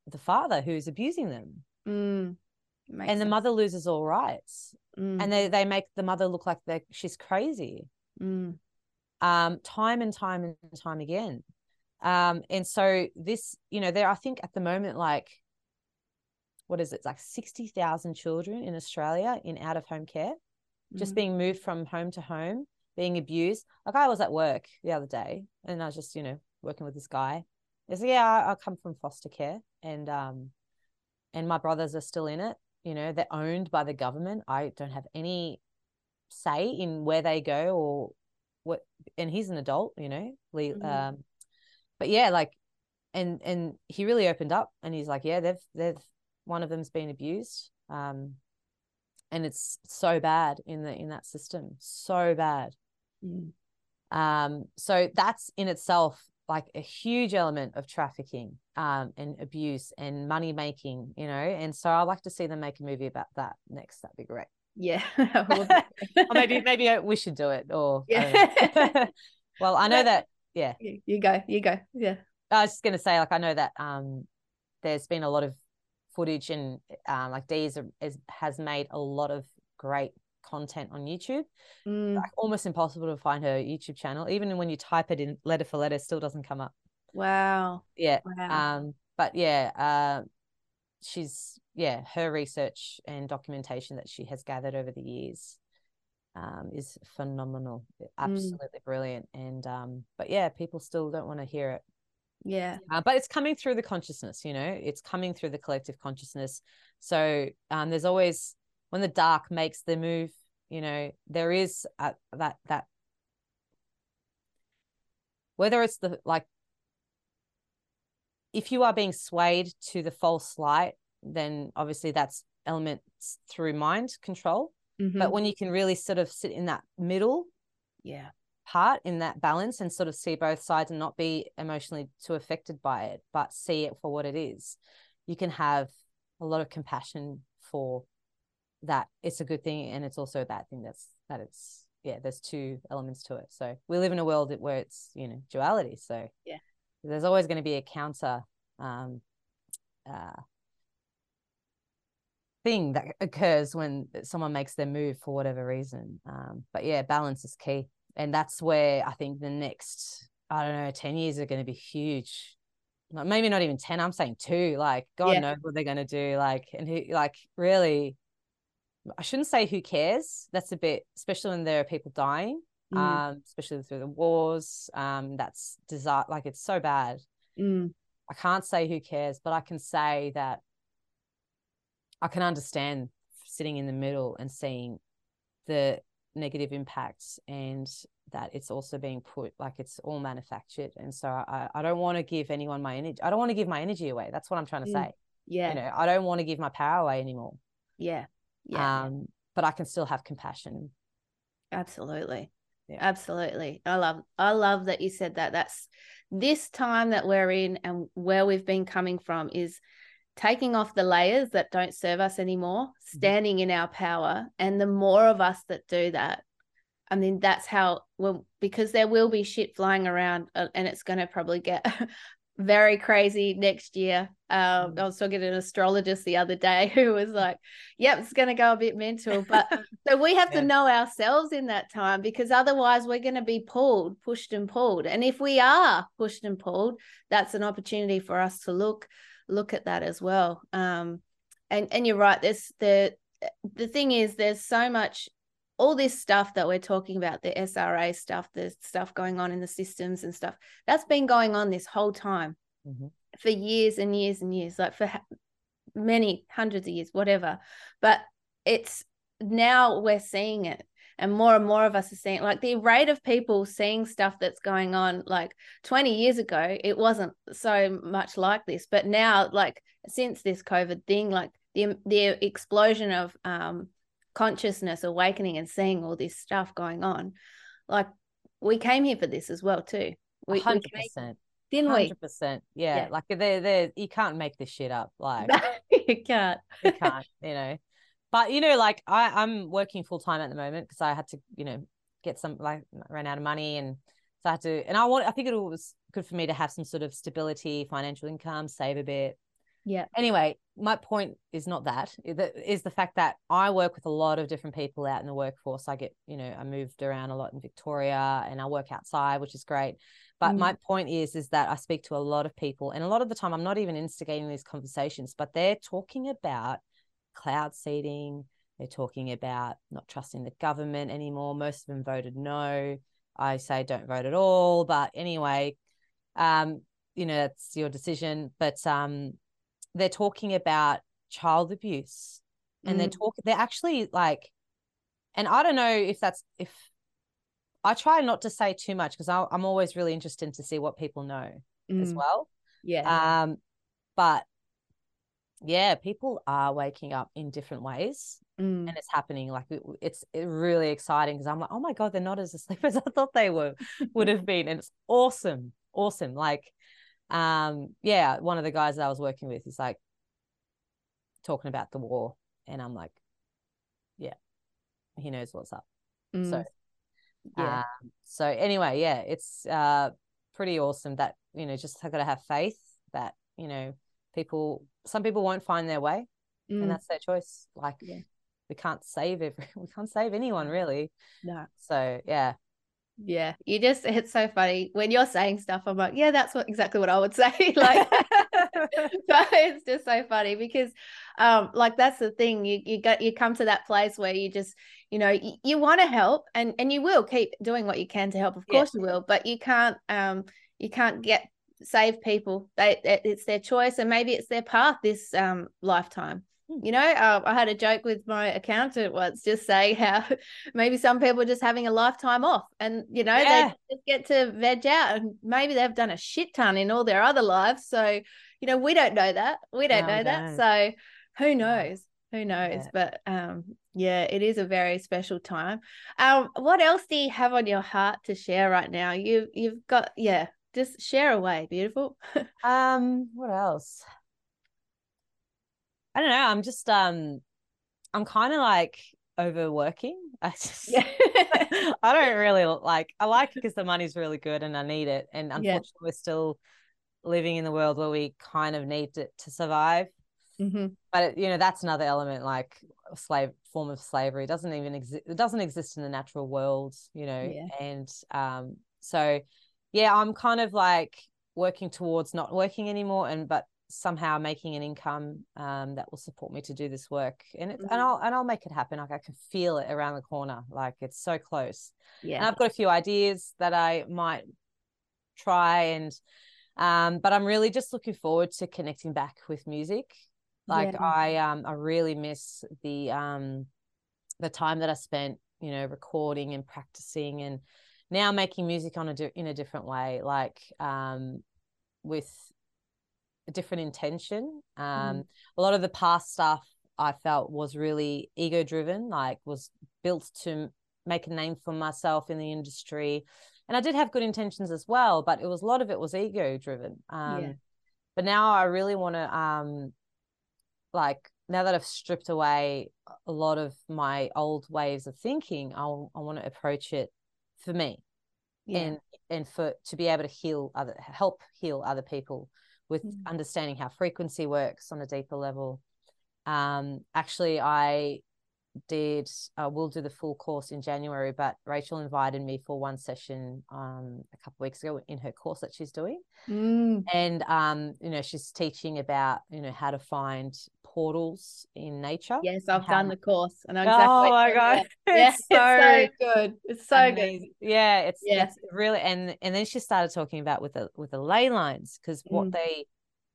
the father who's abusing them. Mm and sense. the mother loses all rights mm. and they, they make the mother look like they she's crazy mm. um, time and time and time again um, and so this you know there i think at the moment like what is it? It's like 60,000 children in australia in out of home care mm. just being moved from home to home being abused. Like i was at work the other day and i was just you know working with this guy. He's like, yeah I, I come from foster care and um and my brothers are still in it. You know they're owned by the government. I don't have any say in where they go or what and he's an adult you know mm-hmm. um but yeah like and and he really opened up and he's like yeah they've they've one of them's been abused um and it's so bad in the in that system so bad mm. um so that's in itself like a huge element of trafficking um, and abuse and money making, you know. And so I'd like to see them make a movie about that next. That'd be great. Yeah. <laughs> <laughs> or maybe maybe we should do it. Or yeah. <laughs> well, I know that. Yeah. You go. You go. Yeah. I was just gonna say, like, I know that um, there's been a lot of footage and um, like Dee's has made a lot of great content on YouTube. Mm, Like almost impossible to find her YouTube channel. Even when you type it in letter for letter, still doesn't come up. wow. Yeah. Wow. Um, but yeah, uh, she's yeah, her research and documentation that she has gathered over the years um, is phenomenal, absolutely brilliant. And um, but yeah, people still don't want to hear it. yeah. Uh, but it's coming through the consciousness, you know, it's coming through the collective consciousness. So um, there's always when the dark makes the move, you know, there is that that whether it's the like if you are being swayed to the false light, then obviously that's elements through mind control. But Mhm. when you can really sort of sit in that middle yeah. part in that balance and sort of see both sides and not be emotionally too affected by it, but see it for what it is, you can have a lot of compassion for that. It's a good thing, and it's also a bad thing. That's that it's yeah. There's two elements to it. So we live in a world where it's you know duality. So Yeah. there's always going to be a counter. Um, uh, thing that occurs when someone makes their move for whatever reason. Um, but yeah, balance is key. And that's where I think the next, I don't know, 10 years are going to be huge. Like, Maybe not even 10, I'm saying two. Like, God Yeah. knows what they're going to do. Like, and who, like, really, I shouldn't say who cares. That's a bit, especially when there are people dying, Mm, um, especially through the wars. Um, that's desire, like, it's so bad. mm, I can't say who cares, but I can say that I can understand sitting in the middle and seeing the negative impacts and that it's also being put like it's all manufactured. And so I, I don't want to give anyone my energy. I don't want to give my energy away. That's what I'm trying to Mm. say. yeah. You know, I don't want to give my power away anymore. yeah. Yeah. Um, but I can still have compassion. Absolutely. Yeah. Absolutely. I love I love that you said that. That's this time that we're in and where we've been coming from is taking off the layers that don't serve us anymore, standing in our power. And the more of us that do that, I mean, that's how well because there will be shit flying around uh, and it's going to probably get <laughs> very crazy next year. Um, Mm. I was talking to an astrologist the other day who was like, "Yep, it's going to go a bit mental." But <laughs> so we have Yeah. to know ourselves in that time because otherwise we're going to be pulled, pushed and pulled. And if we are pushed and pulled, that's an opportunity for us to look look at that as well. Um, and and you're right. There's the the thing is there's so much all this stuff that we're talking about the SRA stuff, the stuff going on in the systems and stuff that's been going on this whole time Mhm. for years and years and years, like for ha- many hundreds of years, whatever. But it's now we're seeing it, and more and more of us are seeing like the rate of people seeing stuff that's going on. Like 20 years ago, it wasn't so much like this, but now, like since this COVID thing, like the the explosion of um, consciousness, awakening, and seeing all this stuff going on, like we came here for this as well too. We, we hundred came, percent. didn't we? Hundred percent. Yeah. Yeah. Like they're, they're you can't make this shit up. Like <laughs> you can't. you can't, you know. But you know, like I, I'm working full time at the moment because I had to, you know, get some like ran out of money and so I had to and I want I think it was good for me to have some sort of stability, financial income, save a bit. Yeah. Anyway, my point is not that. Is the fact that I work with a lot of different people out in the workforce. I get, you know, I moved around a lot in Victoria and I work outside, which is great. But Mm. my point is, is that I speak to a lot of people, and a lot of the time I'm not even instigating these conversations, but they're talking about cloud seeding. They're talking about not trusting the government anymore. Most of them voted no. I say don't vote at all. But anyway, um, you know, that's your decision. But um, they're talking about child abuse and they're Mm. talking, they're actually like, and I don't know if that's, if I try not to say too much because I'm always really interested to see what people know as Mm. well. Yeah. Um, but yeah, people are waking up in different ways Mm. and it's happening. Like it- it's it really exciting because I'm like, oh my god, they're not as asleep <laughs> as I thought they were would have been, and it's awesome, awesome. Like, um, yeah, one of the guys that I was working with is like talking about the war, and I'm like, yeah, he knows what's up. Mm. So, yeah. um, so anyway, yeah, it's uh pretty awesome that you know just I got to have faith that you know people some people won't find their way Mm. and that's their choice like Yeah. we can't save every <laughs> we can't save anyone really. No. So yeah. Yeah. You just it's so funny. When you're saying stuff, I'm like, yeah, that's what exactly what I would <laughs> say. <laughs> like but it's just so funny because um like that's the thing. You you got you come to that place where you just you know you, you want to help and and you will keep doing what you can to help of course yeah. you will but you can't um you can't get save people. They it's their choice and maybe it's their path this um lifetime. Hmm. you know uh, i had a joke with my accountant once just saying how <laughs> maybe some people are just having a lifetime off and you know yeah. they just get to veg out and maybe they've done a shit ton in all their other lives. So you know we don't know that. We don't no, know that. don't. so who knows? Who knows? Yeah. but um yeah it is a very special time. Um what else do you have on your heart to share right now? You you've got yeah just share away beautiful <laughs> um what else i don't know i'm just um i'm kind of like overworking <laughs> i just yeah. <laughs> i don't really like i like it because the money's really good and i need it and unfortunately yeah. we're still living in the world where we kind of need it to survive mm-hmm. but you know that's another element like slave form of slavery it doesn't even exist it doesn't exist in the natural world you know yeah. and um so yeah i'm kind of like working towards not working anymore and but somehow making an income um, that will support me to do this work. And it, mm-hmm. and I'll and I'll make it happen. Like I can feel it around the corner. Like it's so close. Yeah. And I've got a few ideas that I might try and um, but I'm really just looking forward to connecting back with music. Like yeah. I um I really miss the um the time that I spent, you know, recording and practicing and now making music on a di- in a different way, like um with a different intention. Um mm. a lot of the past stuff I felt was really ego driven, like was built to make a name for myself in the industry. And I did have good intentions as well, but it was a lot of it was ego driven. Um yeah. but now I really want to um like now that I've stripped away a lot of my old ways of thinking, I'll, I want to approach it for me yeah. and and for to be able to heal other help heal other people with mm. understanding how frequency works on a deeper level. Um, actually, I did uh, we'll do the full course in January, but Rachel invited me for one session um, a couple weeks ago in her course that she's doing, mm. and um, you know she's teaching about you know how to find portals in nature. Yes, I've done the course, and I exactly. Oh my god, <laughs> yeah, it's, <laughs> so, it's so good. It's so amazing. good. Yeah, it's yeah. it's really and and then she started talking about with the with the ley lines because what mm. they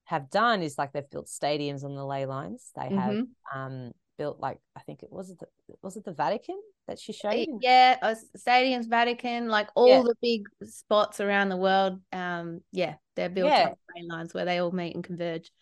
have done is like they've built stadiums on the ley lines. They have mm-hmm. um built like I think it was it the was it the Vatican that she showed? Yeah, uh, stadiums, Vatican, like all yeah. the big spots around the world. Um, yeah, they're built yeah. train lines where they all meet and converge.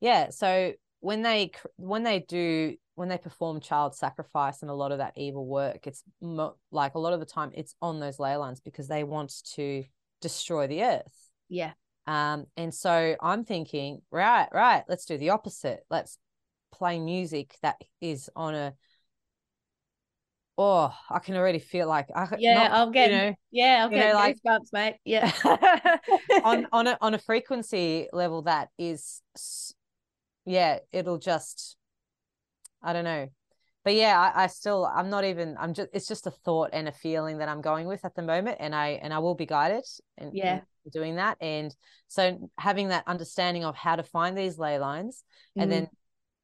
Yeah, so when they when they do when they perform child sacrifice and a lot of that evil work, it's mo- like a lot of the time it's on those ley lines because they want to destroy the earth. Yeah. Um, and so I'm thinking, right, right, let's do the opposite. Let's play music that is on a oh i can already feel like I, yeah not, i'll get you know, yeah i'll get know, like, goosebumps mate yeah <laughs> on <laughs> on a on a frequency level that is yeah it'll just i don't know but yeah I, I still i'm not even i'm just it's just a thought and a feeling that i'm going with at the moment and i and i will be guided and yeah doing that and so having that understanding of how to find these ley lines mm. and then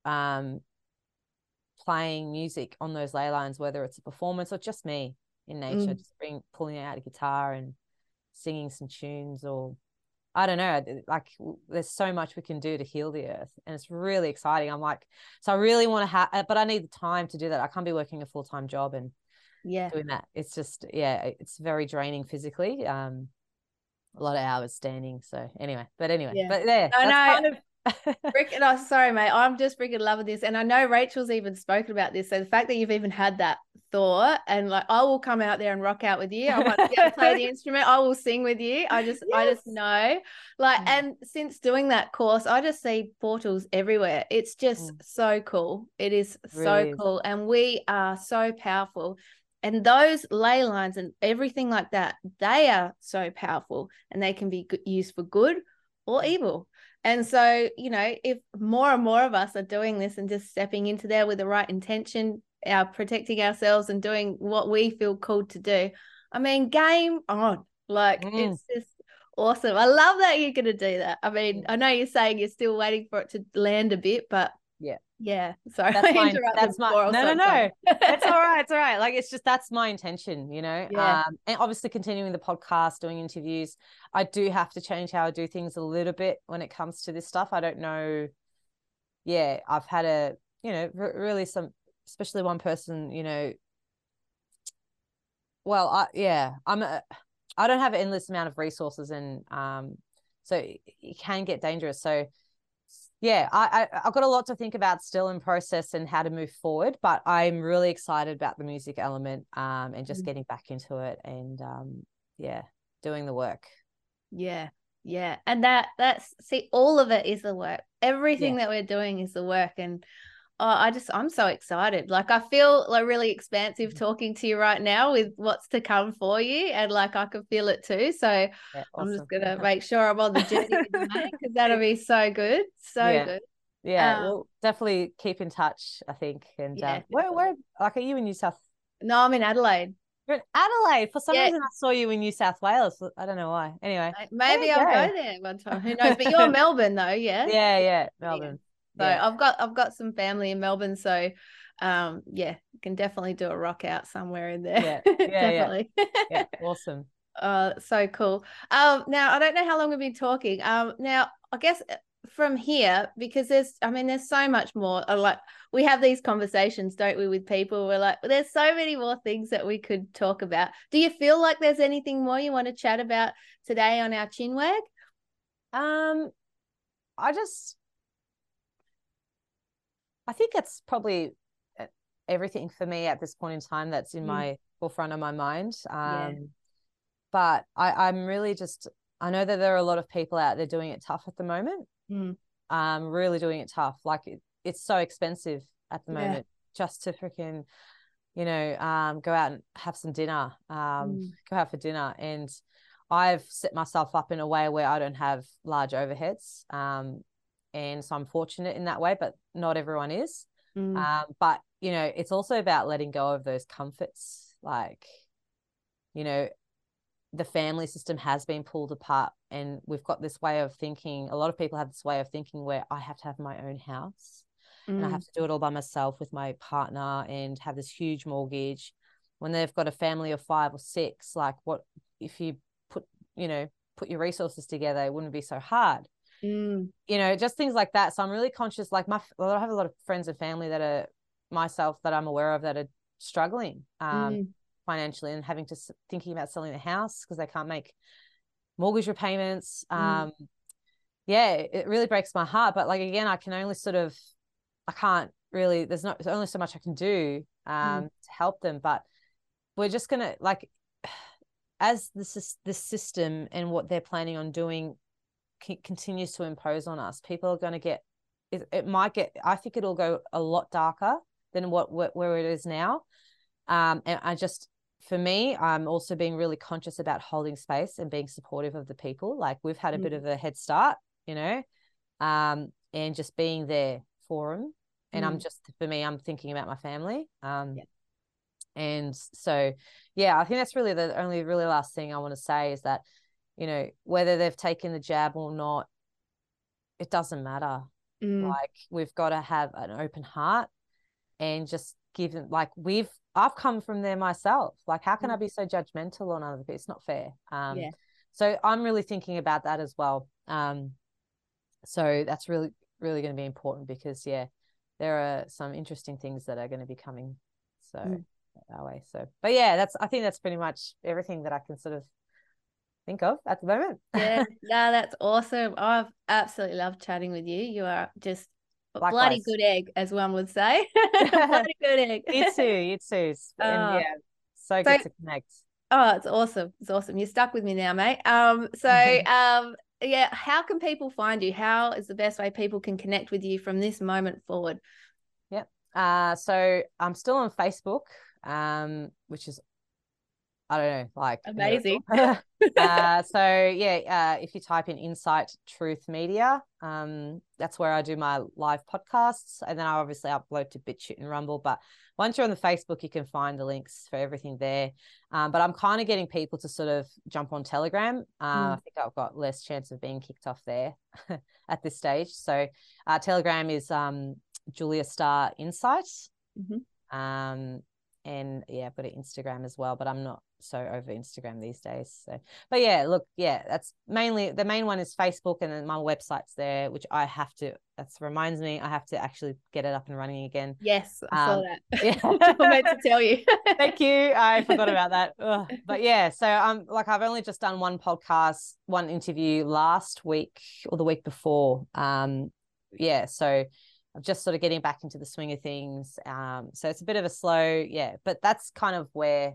um, playing music on those ley lines, whether it's a performance or just me in nature, mm. just bring pulling out a guitar and singing some tunes or I don't know, like there's so much we can do to heal the earth and it's really exciting. I'm like, so I really want to have, uh, but I need the time to do that. I can't be working a full time job and yeah, doing that. It's just, yeah, it's very draining physically. Um, a lot of hours standing. So anyway, but anyway, yeah. but there, no, kind of <laughs> freaking, oh, sorry, mate. I'm just freaking loving this. And I know Rachel's even spoken about this. So the fact that you've even had that thought and like I will come out there and rock out with you. I might to play the <laughs> instrument. I will sing with you. I just yes. I just know. Like mm. and since doing that course, I just see portals everywhere. It's just mm. so cool. It is really so cool. And we are so powerful. And those ley lines and everything like that, they are so powerful and they can be used for good or evil. And so, you know, if more and more of us are doing this and just stepping into there with the right intention, our protecting ourselves and doing what we feel called to do. I mean, game on. Like mm. it's just awesome. I love that you're gonna do that. I mean, I know you're saying you're still waiting for it to land a bit, but yeah. Yeah. Sorry. That's <laughs> my, that's my no, no, no. it's all right. It's all right. Like it's just that's my intention, you know. <laughs> Yeah. Um, and obviously continuing the podcast, doing interviews. I do have to change how I do things a little bit when it comes to this stuff. I don't know. Yeah, I've had a, you know, r- really some especially one person, you know. Well, I yeah, I'm a I don't have an endless amount of resources and um so it can get dangerous. So yeah, I, I have got a lot to think about still in process and how to move forward, but I'm really excited about the music element um, and just mm-hmm. getting back into it and um, yeah, doing the work. Yeah, yeah, and that that's see, all of it is the work. Everything yeah. that we're doing is the work, and oh, I just I'm so excited. Like I feel like really expansive mm-hmm. talking to you right now with what's to come for you, and like I can feel it too. So yeah, awesome. I'm just gonna make sure I'm on the journey because that'll be <laughs> so good, so yeah. good. Yeah, um, we'll definitely keep in touch. I think. And yeah, uh, where where like are you in New South? No, I'm in Adelaide. You're in Adelaide. For some yeah. reason, I saw you in New South Wales. I don't know why. Anyway, maybe I'll go. go there one time. Who knows? But you're <laughs> Melbourne, though. Yeah. Yeah, yeah, Melbourne. So yeah. I've got I've got some family in Melbourne, so um yeah, you can definitely do a rock out somewhere in there. Yeah, <laughs> yeah definitely. Yeah. <laughs> awesome. Uh, so cool. Um, now I don't know how long we've been talking. Um, now I guess uh, from here because there's I mean there's so much more. Uh, like we have these conversations, don't we, with people? We're like, there's so many more things that we could talk about. Do you feel like there's anything more you want to chat about today on our chinwag? Um, I just I think that's probably uh, everything for me at this point in time that's in mm. my forefront of my mind. Um, yeah. But I, I'm really just, I know that there are a lot of people out there doing it tough at the moment. Mm. Um, really doing it tough. Like it, it's so expensive at the moment yeah. just to freaking, you know, um, go out and have some dinner, um, mm. go out for dinner. And I've set myself up in a way where I don't have large overheads. Um, and so I'm fortunate in that way, but not everyone is. Mm. Um, but you know, it's also about letting go of those comforts. Like, you know, the family system has been pulled apart, and we've got this way of thinking. A lot of people have this way of thinking where I have to have my own house, mm. and I have mm. to do it all by myself with my partner, and have this huge mortgage. When they've got a family of five or six, like what if you put, you know, put your resources together, it wouldn't be so hard. Mm. You know, just things like that. So I'm really conscious. Like my, I have a lot of friends and family that are myself that I'm aware of that are struggling um, mm. financially and having to thinking about selling the house because they can't make mortgage repayments. Mm. Um, yeah, it really breaks my heart. But like again, I can only sort of, I can't really. There's not. There's only so much I can do mm. um, to help them. But we're just gonna like, <sighs> as this this system and what they're planning on doing c- continues to impose on us, people are going to get it, it, might get I think it'll go a lot darker than what where it is now. Um, and I just for me, I'm also being really conscious about holding space and being supportive of the people. Like we've had a mm. bit of a head start, you know, um, and just being there for them. And mm. I'm just for me, I'm thinking about my family. Um, yeah. and so, yeah, I think that's really the only really last thing I want to say is that you know, whether they've taken the jab or not, it doesn't matter. Mm. Like we've got to have an open heart and just give them like we've I've come from there myself. Like how can mm. I be so judgmental on other people? It's not fair. Um yeah. so I'm really thinking about that as well. Um so that's really really going to be important because yeah, there are some interesting things that are going to be coming. So mm. that way. So but yeah, that's I think that's pretty much everything that I can sort of think of at the moment. yeah, <laughs> no, that's awesome. I've absolutely loved chatting with you. You are just a Likewise. bloody good egg, as one would say. <laughs> <laughs> bloody good egg. you too, you too. And oh. yeah, so, so good to connect. Oh, it's awesome. It's awesome. You're stuck with me now, mate. Um, so um yeah, how can people find you? How is the best way people can connect with you from this moment forward? Yep. Uh, so I'm still on Facebook, um, which is I don't know, like amazing. <laughs> uh, <laughs> so yeah, uh, if you type in Insight Truth Media, um, that's where I do my live podcasts, and then I obviously upload to BitChute and Rumble. But once you're on the Facebook, you can find the links for everything there. Um, but I'm kind of getting people to sort of jump on Telegram. Uh, mm. I think I've got less chance of being kicked off there <laughs> at this stage. So uh, Telegram is um, Julia Starr Insights. Mm-hmm. Um, and yeah, I've got an Instagram as well, but I'm not so over Instagram these days. So, but yeah, look, yeah, that's mainly the main one is Facebook, and then my website's there, which I have to. That reminds me, I have to actually get it up and running again. Yes, I um, saw that. Yeah, <laughs> I meant to tell you. <laughs> Thank you. I forgot about that. <laughs> Ugh. But yeah, so I'm um, like I've only just done one podcast, one interview last week or the week before. Um, yeah, so I'm just sort of getting back into the swing of things. Um, so it's a bit of a slow, yeah, but that's kind of where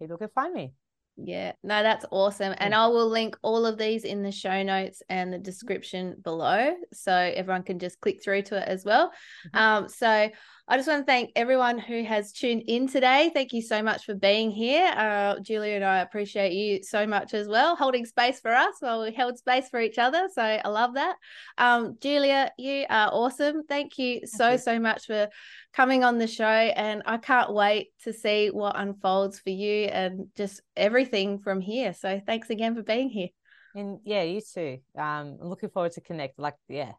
people can find me. Yeah, no, that's awesome. And I will link all of these in the show notes and the description below so everyone can just click through to it as well. Mm-hmm. Um, so I just want to thank everyone who has tuned in today. Thank you so much for being here. Uh, Julia and I appreciate you so much as well, holding space for us while we held space for each other. So I love that. Um, Julia, you are awesome. Thank you so, so much for coming on the show. And I can't wait to see what unfolds for you and just everything from here. So thanks again for being here. And yeah, you too. Um, I'm looking forward to connect. Like, yeah,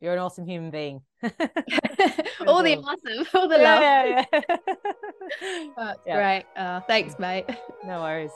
you're an awesome human being. <laughs> <laughs> all the awesome, all the yeah, love. Yeah, yeah. <laughs> That's yeah. great. Uh, thanks, mate. No worries.